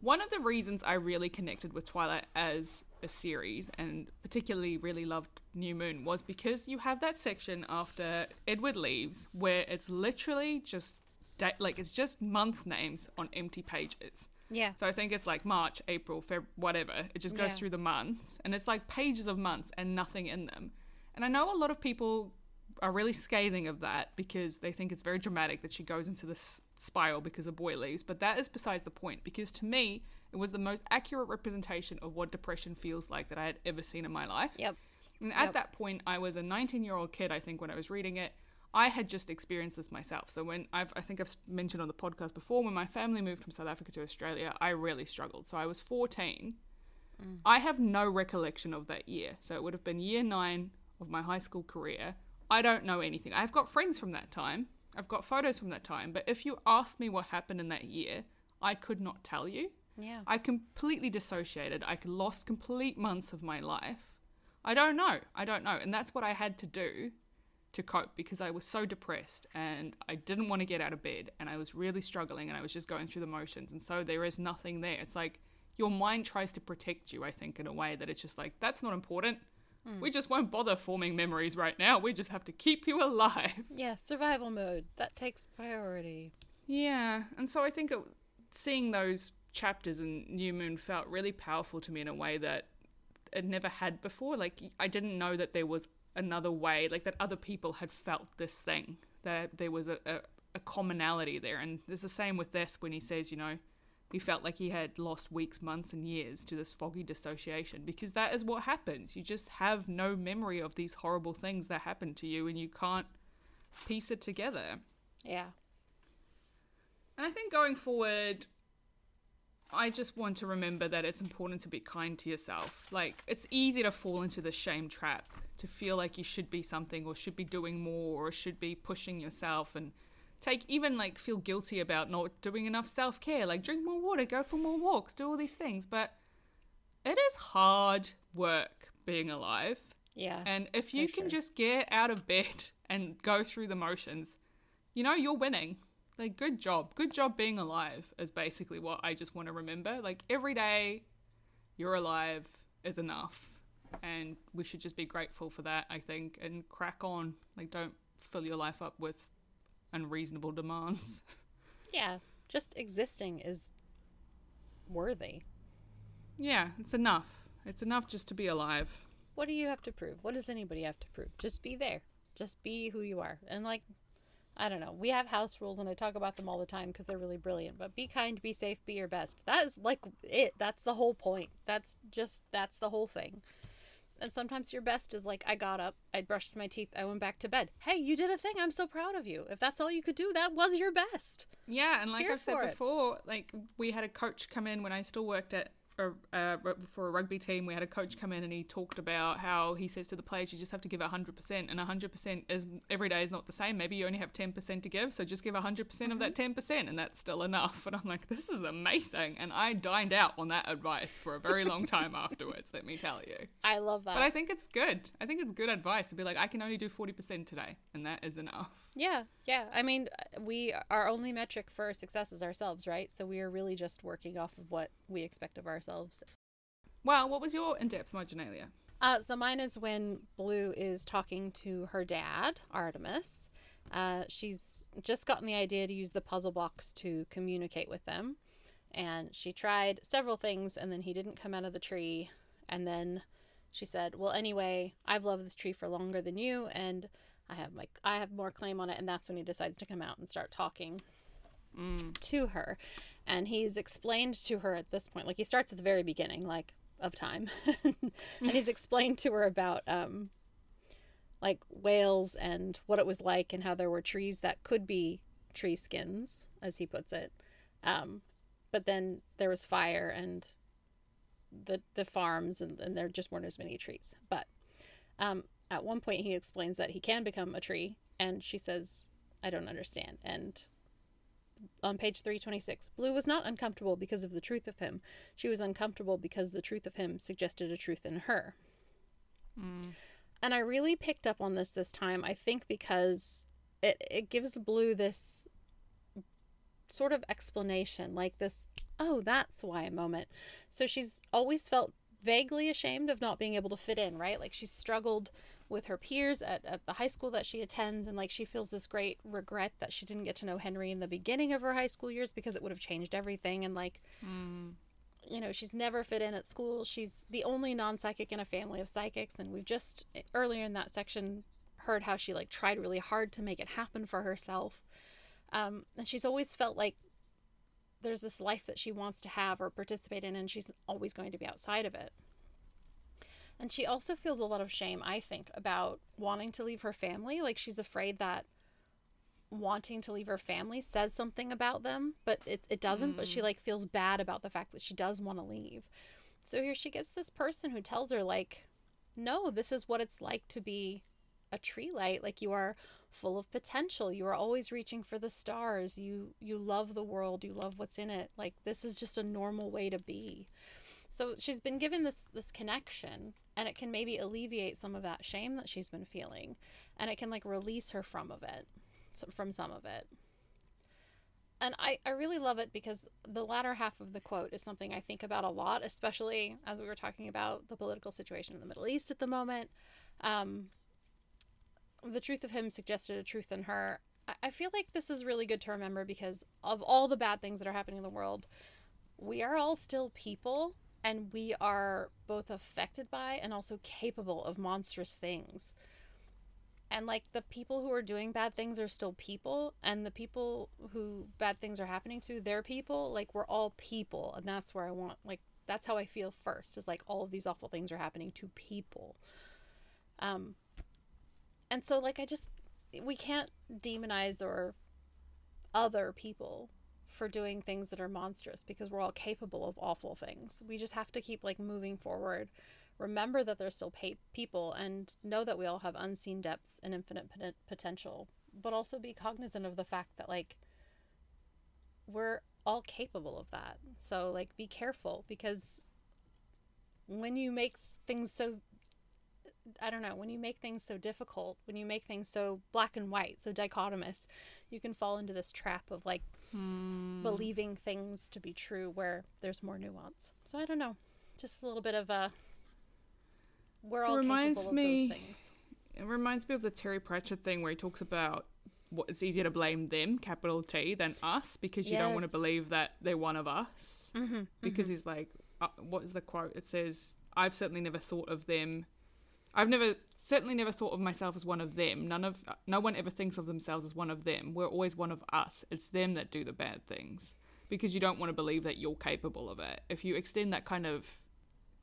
One of the reasons I really connected with Twilight as a series and particularly really loved New Moon was because you have that section after Edward leaves where it's literally just da- like it's just month names on empty pages. Yeah. So I think it's like March, April, Feb, whatever. It just goes Yeah. through the months, and it's like pages of months and nothing in them. And I know a lot of people are really scathing of that because they think it's very dramatic that she goes into this spiral because a boy leaves. But that is besides the point. Because to me, it was the most accurate representation of what depression feels like that I had ever seen in my life. Yep. And at Yep. that point, I was a 19 year old kid, I think, when I was reading it. I had just experienced this myself. So when I've, I think I've mentioned on the podcast before, when my family moved from South Africa to Australia, I really struggled. So I was 14. Mm. I have no recollection of that year. So it would have been year nine of my high school career. I don't know anything. I've got friends from that time. I've got photos from that time. But if you asked me what happened in that year, I could not tell you. Yeah. I completely dissociated. I lost complete months of my life. I don't know. I don't know. And that's what I had to do to cope because I was so depressed and I didn't want to get out of bed and I was really struggling and I was just going through the motions. And so there is nothing there. It's like your mind tries to protect you, I think, in a way that it's just like, that's not important. We just won't bother forming memories right now. We just have to keep you alive. Yeah. Survival mode. That takes priority. Yeah, and so I think it, seeing those chapters in New Moon felt really powerful to me in a way that it never had before. Like I didn't know that there was another way, like that other people had felt this thing, that there was a, a, a commonality there. And there's the same with this when he says, you know, he felt like he had lost weeks, months, and years to this foggy dissociation because that is what happens. You just have no memory of these horrible things that happened to you and you can't piece it together. Yeah. And I think going forward, I just want to remember that it's important to be kind to yourself. Like, it's easy to fall into the shame trap, to feel like you should be something or should be doing more or should be pushing yourself and take even like feel guilty about not doing enough self care. Like, drink more water, go for more walks, do all these things. But it is hard work being alive. Yeah. And if you can sure. just get out of bed and go through the motions, you know, you're winning. Like, good job. Good job being alive, is basically what I just want to remember. Like, every day you're alive is enough. And we should just be grateful for that, I think, and crack on. Like, don't fill your life up with unreasonable demands. yeah. Just existing is worthy. yeah, it's enough. It's enough just to be alive. What do you have to prove? What does anybody have to prove? Just be there. Just be who you are. And like, I don't know. We have house rules, and I talk about them all the time because they're really brilliant. But be kind, be safe, be your best. That is like it. That's the whole point. That's just that's the whole thing. And sometimes your best is like, I got up, I brushed my teeth, I went back to bed. Hey, you did a thing. I'm so proud of you. If that's all you could do, that was your best. Yeah, and like Here I've said it. before, like we had a coach come in when I still worked at a, uh, for a rugby team. We had a coach come in and he talked about how he says to the players, you just have to give hundred percent, and hundred percent is every day is not the same. Maybe you only have ten percent to give, so just give hundred percent of that Mm-hmm. ten percent, and that's still enough. And I'm like, this is amazing, and I dined out on that advice for a very long time afterwards. Let me tell you. I love that. But I think it's good. I think it's good advice to be like, I can only do forty percent today, and that is enough. Yeah, yeah. I mean, we our only metric for success is ourselves, right? So we are really just working off of what we expect of ourselves. Well, what was your in-depth marginalia? Uh, so mine is when Blue is talking to her dad, Artemus. Uh, she's just gotten the idea to use the puzzle box to communicate with them. And she tried several things, and then he didn't come out of the tree. And then she said, "Well, anyway, I've loved this tree for longer than you, and I have my I have more claim on it." And that's when he decides to come out and start talking to her. And he's explained to her at this point, like he starts at the very beginning, like of time, and he's explained to her about um, like whales and what it was like, and how there were trees that could be tree skins, as he puts it. Um, but then there was fire and the the farms, and, and there just weren't as many trees. But um, at one point, he explains that he can become a tree, and she says, "I don't understand." And on page 326 blue was not uncomfortable because of the truth of him. She was uncomfortable because the truth of him suggested a truth in her. And i really picked up on this this time i think because it, it gives blue this sort of explanation like this oh that's why moment. So she's always felt vaguely ashamed of not being able to fit in right? Like she's struggled with her peers at, at the high school that she attends and like she feels this great regret that she didn't get to know henry in the beginning of her high school years because it would have changed everything and like you know she's never fit in at school. She's the only non-psychic in a family of psychics and we've just earlier in that section heard how she like tried really hard to make it happen for herself. Um, and she's always felt like there's this life that she wants to have or participate in and she's always going to be outside of it. And she also feels a lot of shame i think about wanting to leave her family. Like she's afraid that wanting to leave her family says something about them but it, it doesn't but she mm. like feels bad about the fact that she does want to leave. So here she gets this person who tells her like no this is what it's like to be a tree light like you are full of potential. You are always reaching for the stars. You you love the world. You love what's in it. Like this is just a normal way to be. So she's been given this this connection and it can maybe alleviate some of that shame that she's been feeling and it can like release her from of it from some of it. And I, I really love it because the latter half of the quote is something I think about a lot, especially as we were talking about the political situation in the Middle East at the moment. Um, the truth of him suggested a truth in her. I, feel like this is really good to remember because of all the bad things that are happening in the world, we are all still people and we are both affected by and also capable of monstrous things. And like the people who are doing bad things are still people, and the people who bad things are happening to, they're people. Like we're all people, and that's where I want, like, that's how I feel first is like all of these awful things are happening to people. Um, and so like I just, we can't demonize or other people for doing things that are monstrous because we're all capable of awful things. We just have to keep like moving forward. Remember that they're still pa- people and know that we all have unseen depths and infinite poten- potential, but also be cognizant of the fact that like we're all capable of that. So like be careful because when you make things so I don't know, when you make things so difficult, when you make things so black and white, so dichotomous, you can fall into this trap of like believing things to be true where there's more nuance. So I don't know. Just a little bit of a we're all Reminds capable me- of those things. It reminds me of the Terry Pratchett thing where he talks about what it's easier to blame them, capital T, than us because you don't want to believe that they're one of us. Mm-hmm, because he's like, uh, what is the quote? It says, "I've certainly never thought of them. I've never certainly never thought of myself as one of them. None of no one ever thinks of themselves as one of them. We're always one of us. It's them that do the bad things." Because you don't want to believe that you're capable of it. If you extend that kind of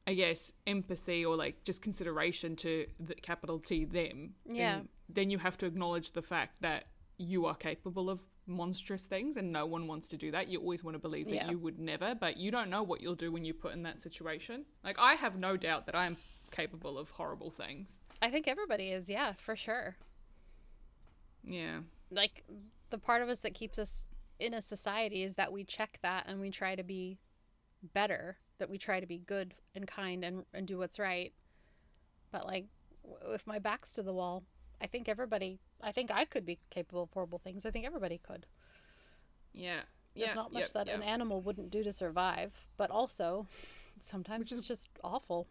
I guess empathy or like just consideration to the capital T them. Yeah. Then, then you have to acknowledge the fact that you are capable of monstrous things and no one wants to do that. You always want to believe that Yeah. you would never, but you don't know what you'll do when you put in that situation. Like I have no doubt that I am capable of horrible things. I think everybody is, yeah, for sure. Yeah. Like the part of us that keeps us in a society is that we check that and we try to be better, that we try to be good and kind and, and do what's right. But like if my back's to the wall, I think everybody I think I could be capable of horrible things. I think everybody could. Yeah. There's yeah, not much that an animal wouldn't do to survive, but also sometimes Which is- it's just awful.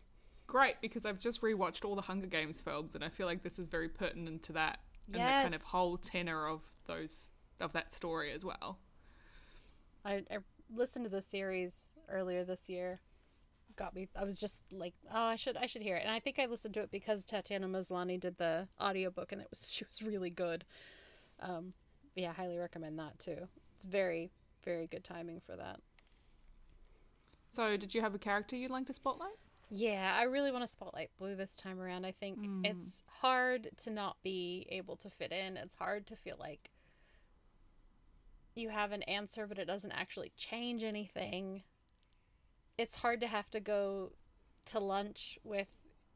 Great because I've just rewatched all the Hunger Games films, and I feel like this is very pertinent to that and the kind of whole tenor of those of that story as well. I, I listened to the series earlier this year. Got me. I was just like, oh, I should, I should hear it. And I think I listened to it because Tatiana Maslany did the audiobook, and it was she was really good. Um, yeah, highly recommend that too. It's very, very good timing for that. So, did you have a character you'd like to spotlight? Yeah, I really want to spotlight Blue this time around. I think hmm. it's hard to not be able to fit in. It's hard to feel like you have an answer, but it doesn't actually change anything. It's hard to have to go to lunch with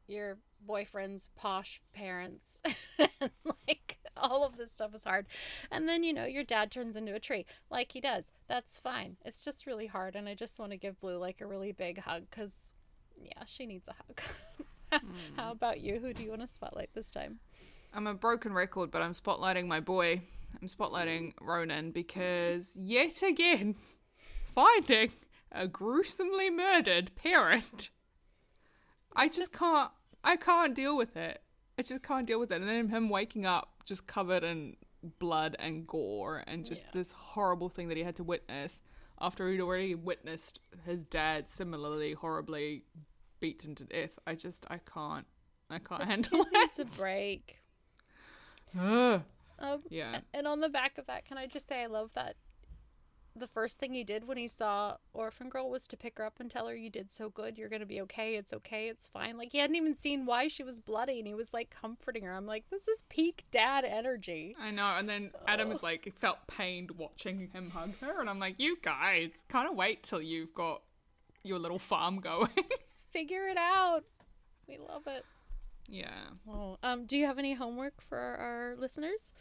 your boyfriend's posh parents. and like all of this stuff is hard. And then, you know, your dad turns into a tree like he does. That's fine. It's just really hard. And I just want to give Blue like a really big hug because yeah, she needs a hug. Hmm. How about you? Who do you want to spotlight this time? I'm a broken record, but I'm spotlighting my boy. I'm spotlighting Ronan because yet again, finding a gruesomely murdered parent. I just, can't. I can't deal with it. I just can't deal with it. And then him waking up just covered in blood and gore and just Yeah. this horrible thing that he had to witness after he'd already witnessed his dad similarly horribly beaten to death. I just I can't. I can't handle it. It's a break. Um, Yeah. And on the back of that, can I just say I love that the first thing he did when he saw Orphan Girl was to pick her up and tell her, You did so good. You're going to be okay. It's okay. It's fine. Like, he hadn't even seen why she was bloody and he was like comforting her. I'm like, This is peak dad energy. I know, and then Adam is like he felt pained watching him hug her, and I'm like, you guys, kind of wait till you've got your little farm going. Figure it out. We love it. yeah, Oh, um, do you have any homework for our, our listeners?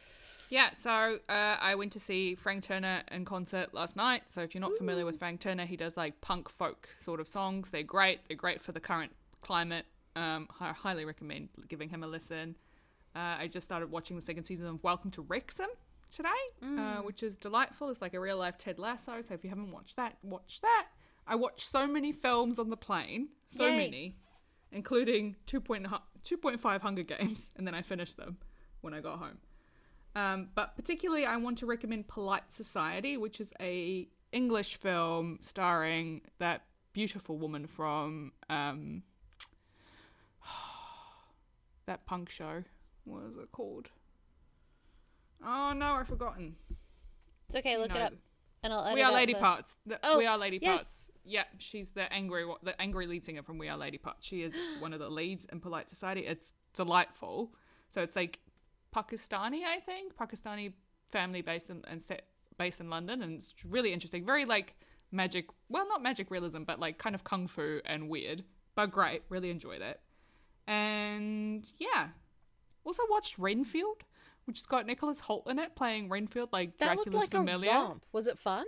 yeah. So uh, I went to see Frank Turner in concert last night. So if you're not familiar with Frank Turner, he does like punk folk sort of songs. They're great. They're great for the current climate. Um, I highly recommend giving him a listen. Uh, I just started watching the second season of Welcome to Wrexham today, uh, which is delightful. It's like a real life Ted Lasso. So if you haven't watched that, watch that. I watched so many films on the plane, so Yay. many, including 2.5 Hunger Games, and then I finished them when I got home. Um, but particularly, I want to recommend Polite Society, which is a English film starring that beautiful woman from um, that punk show. What is it called? Oh no, I've forgotten. It's okay. Look it up. And I'll edit We Are Lady the- Parts. The, Oh, we Are Lady yes. Parts. Yeah, she's the angry the angry lead singer from We Are Lady Parts. She is one of the leads in Polite Society. It's delightful. So it's like Pakistani, I think, Pakistani family based in and set based in London, and it's really interesting. Very like magic. Well, not magic realism, but like kind of kung fu and weird, but great. Really enjoyed it. And yeah, also watched Renfield, which has got Nicholas Hoult in it playing Renfield, like That Dracula's looked like familiar. a romp. Was it fun?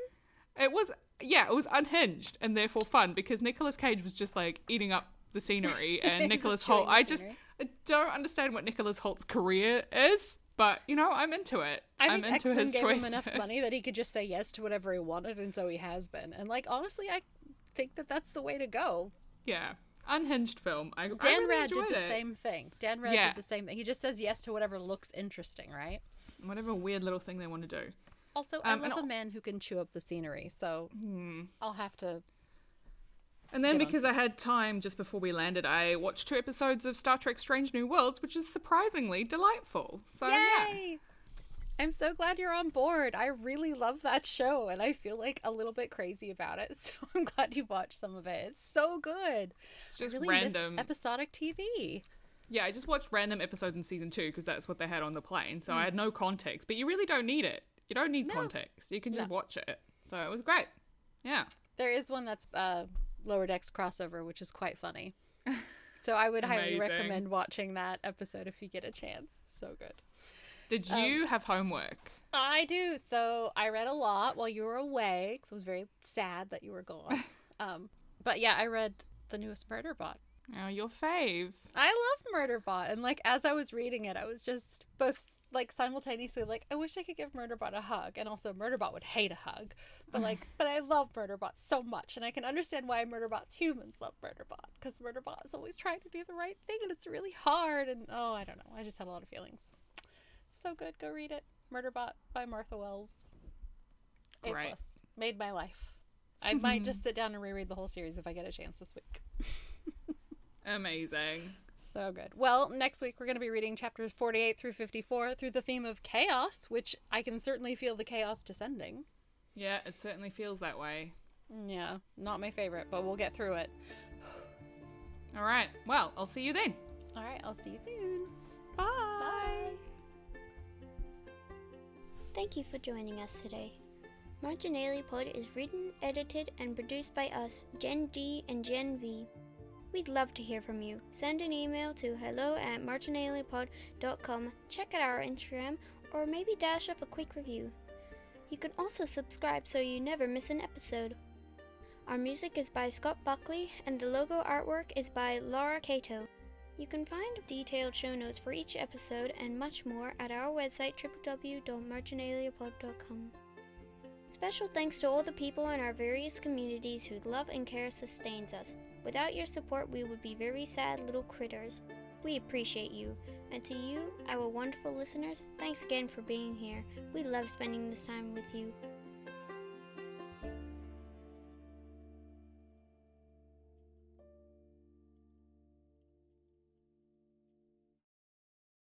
It was yeah, it was unhinged and therefore fun because Nicolas Cage was just like eating up the scenery and Nicholas Hoult. I just. I don't understand what Nicholas Hoult's career is, but you know I'm into it. I am think into X Men his gave choice. him enough money that he could just say yes to whatever he wanted, and so he has been. And like honestly, I think that that's the way to go. yeah, unhinged film. I, I Dan really Rad did the it. same thing. Dan Rad Yeah. did the same thing. He just says yes to whatever looks interesting, right? Whatever weird little thing they want to do. Also, I Um, love a man who can chew up the scenery, so Hmm. I'll have to. And then because I had time just before we landed, I watched two episodes of Star Trek: Strange New Worlds, which is surprisingly delightful. So yeah. Yay! I'm so glad you're on board. I really love that show, and I feel like a little bit crazy about it. So I'm glad you watched some of it. It's so good. Just really random episodic TV. Yeah, I just watched random episodes in season two because that's what they had on the plane. So I had no context, but you really don't need it. You don't need No. context. You can just No. watch it. So it was great. Yeah. There is one that's uh, Lower Decks crossover, which is quite funny. So I would highly Amazing. recommend watching that episode if you get a chance. So good. Did Um, you have homework? I do. So I read a lot while you were away because I was very sad that you were gone. um, but yeah, I read the newest Murderbot. Oh, your fave. I love Murderbot, and like as I was reading it, I was just both like simultaneously like I wish I could give Murderbot a hug and also Murderbot would hate a hug. But like but I love Murderbot so much and I can understand why Murderbot's humans love Murderbot because Murderbot is always trying to do the right thing and it's really hard and oh I don't know. I just had a lot of feelings. So good, go read it. Murderbot by Martha Wells. A plus. Made my life. I might just sit down and reread the whole series if I get a chance this week. Amazing. So good. Well, next week we're going to be reading chapters 48 through 54 through the theme of chaos, which I can certainly feel the chaos descending. Yeah, it certainly feels that way. Yeah, not my favorite, but we'll get through it. All right. Well, I'll see you then. All right, I'll see you soon. Bye. Bye. Thank you for joining us today. Marginalia Pod is written, edited, and produced by us, Gen D and Gen V. We'd love to hear from you. Send an email to hello at marginaliapod.com, check out our Instagram, or maybe dash off a quick review. You can also subscribe so you never miss an episode. Our music is by Scott Buckley, and the logo artwork is by Laura Cato. You can find detailed show notes for each episode and much more at our website www.marginaliapod.com. Special thanks to all the people in our various communities whose love and care sustains us. Without your support, we would be very sad little critters. We appreciate you. And to you, our wonderful listeners, thanks again for being here. We love spending this time with you.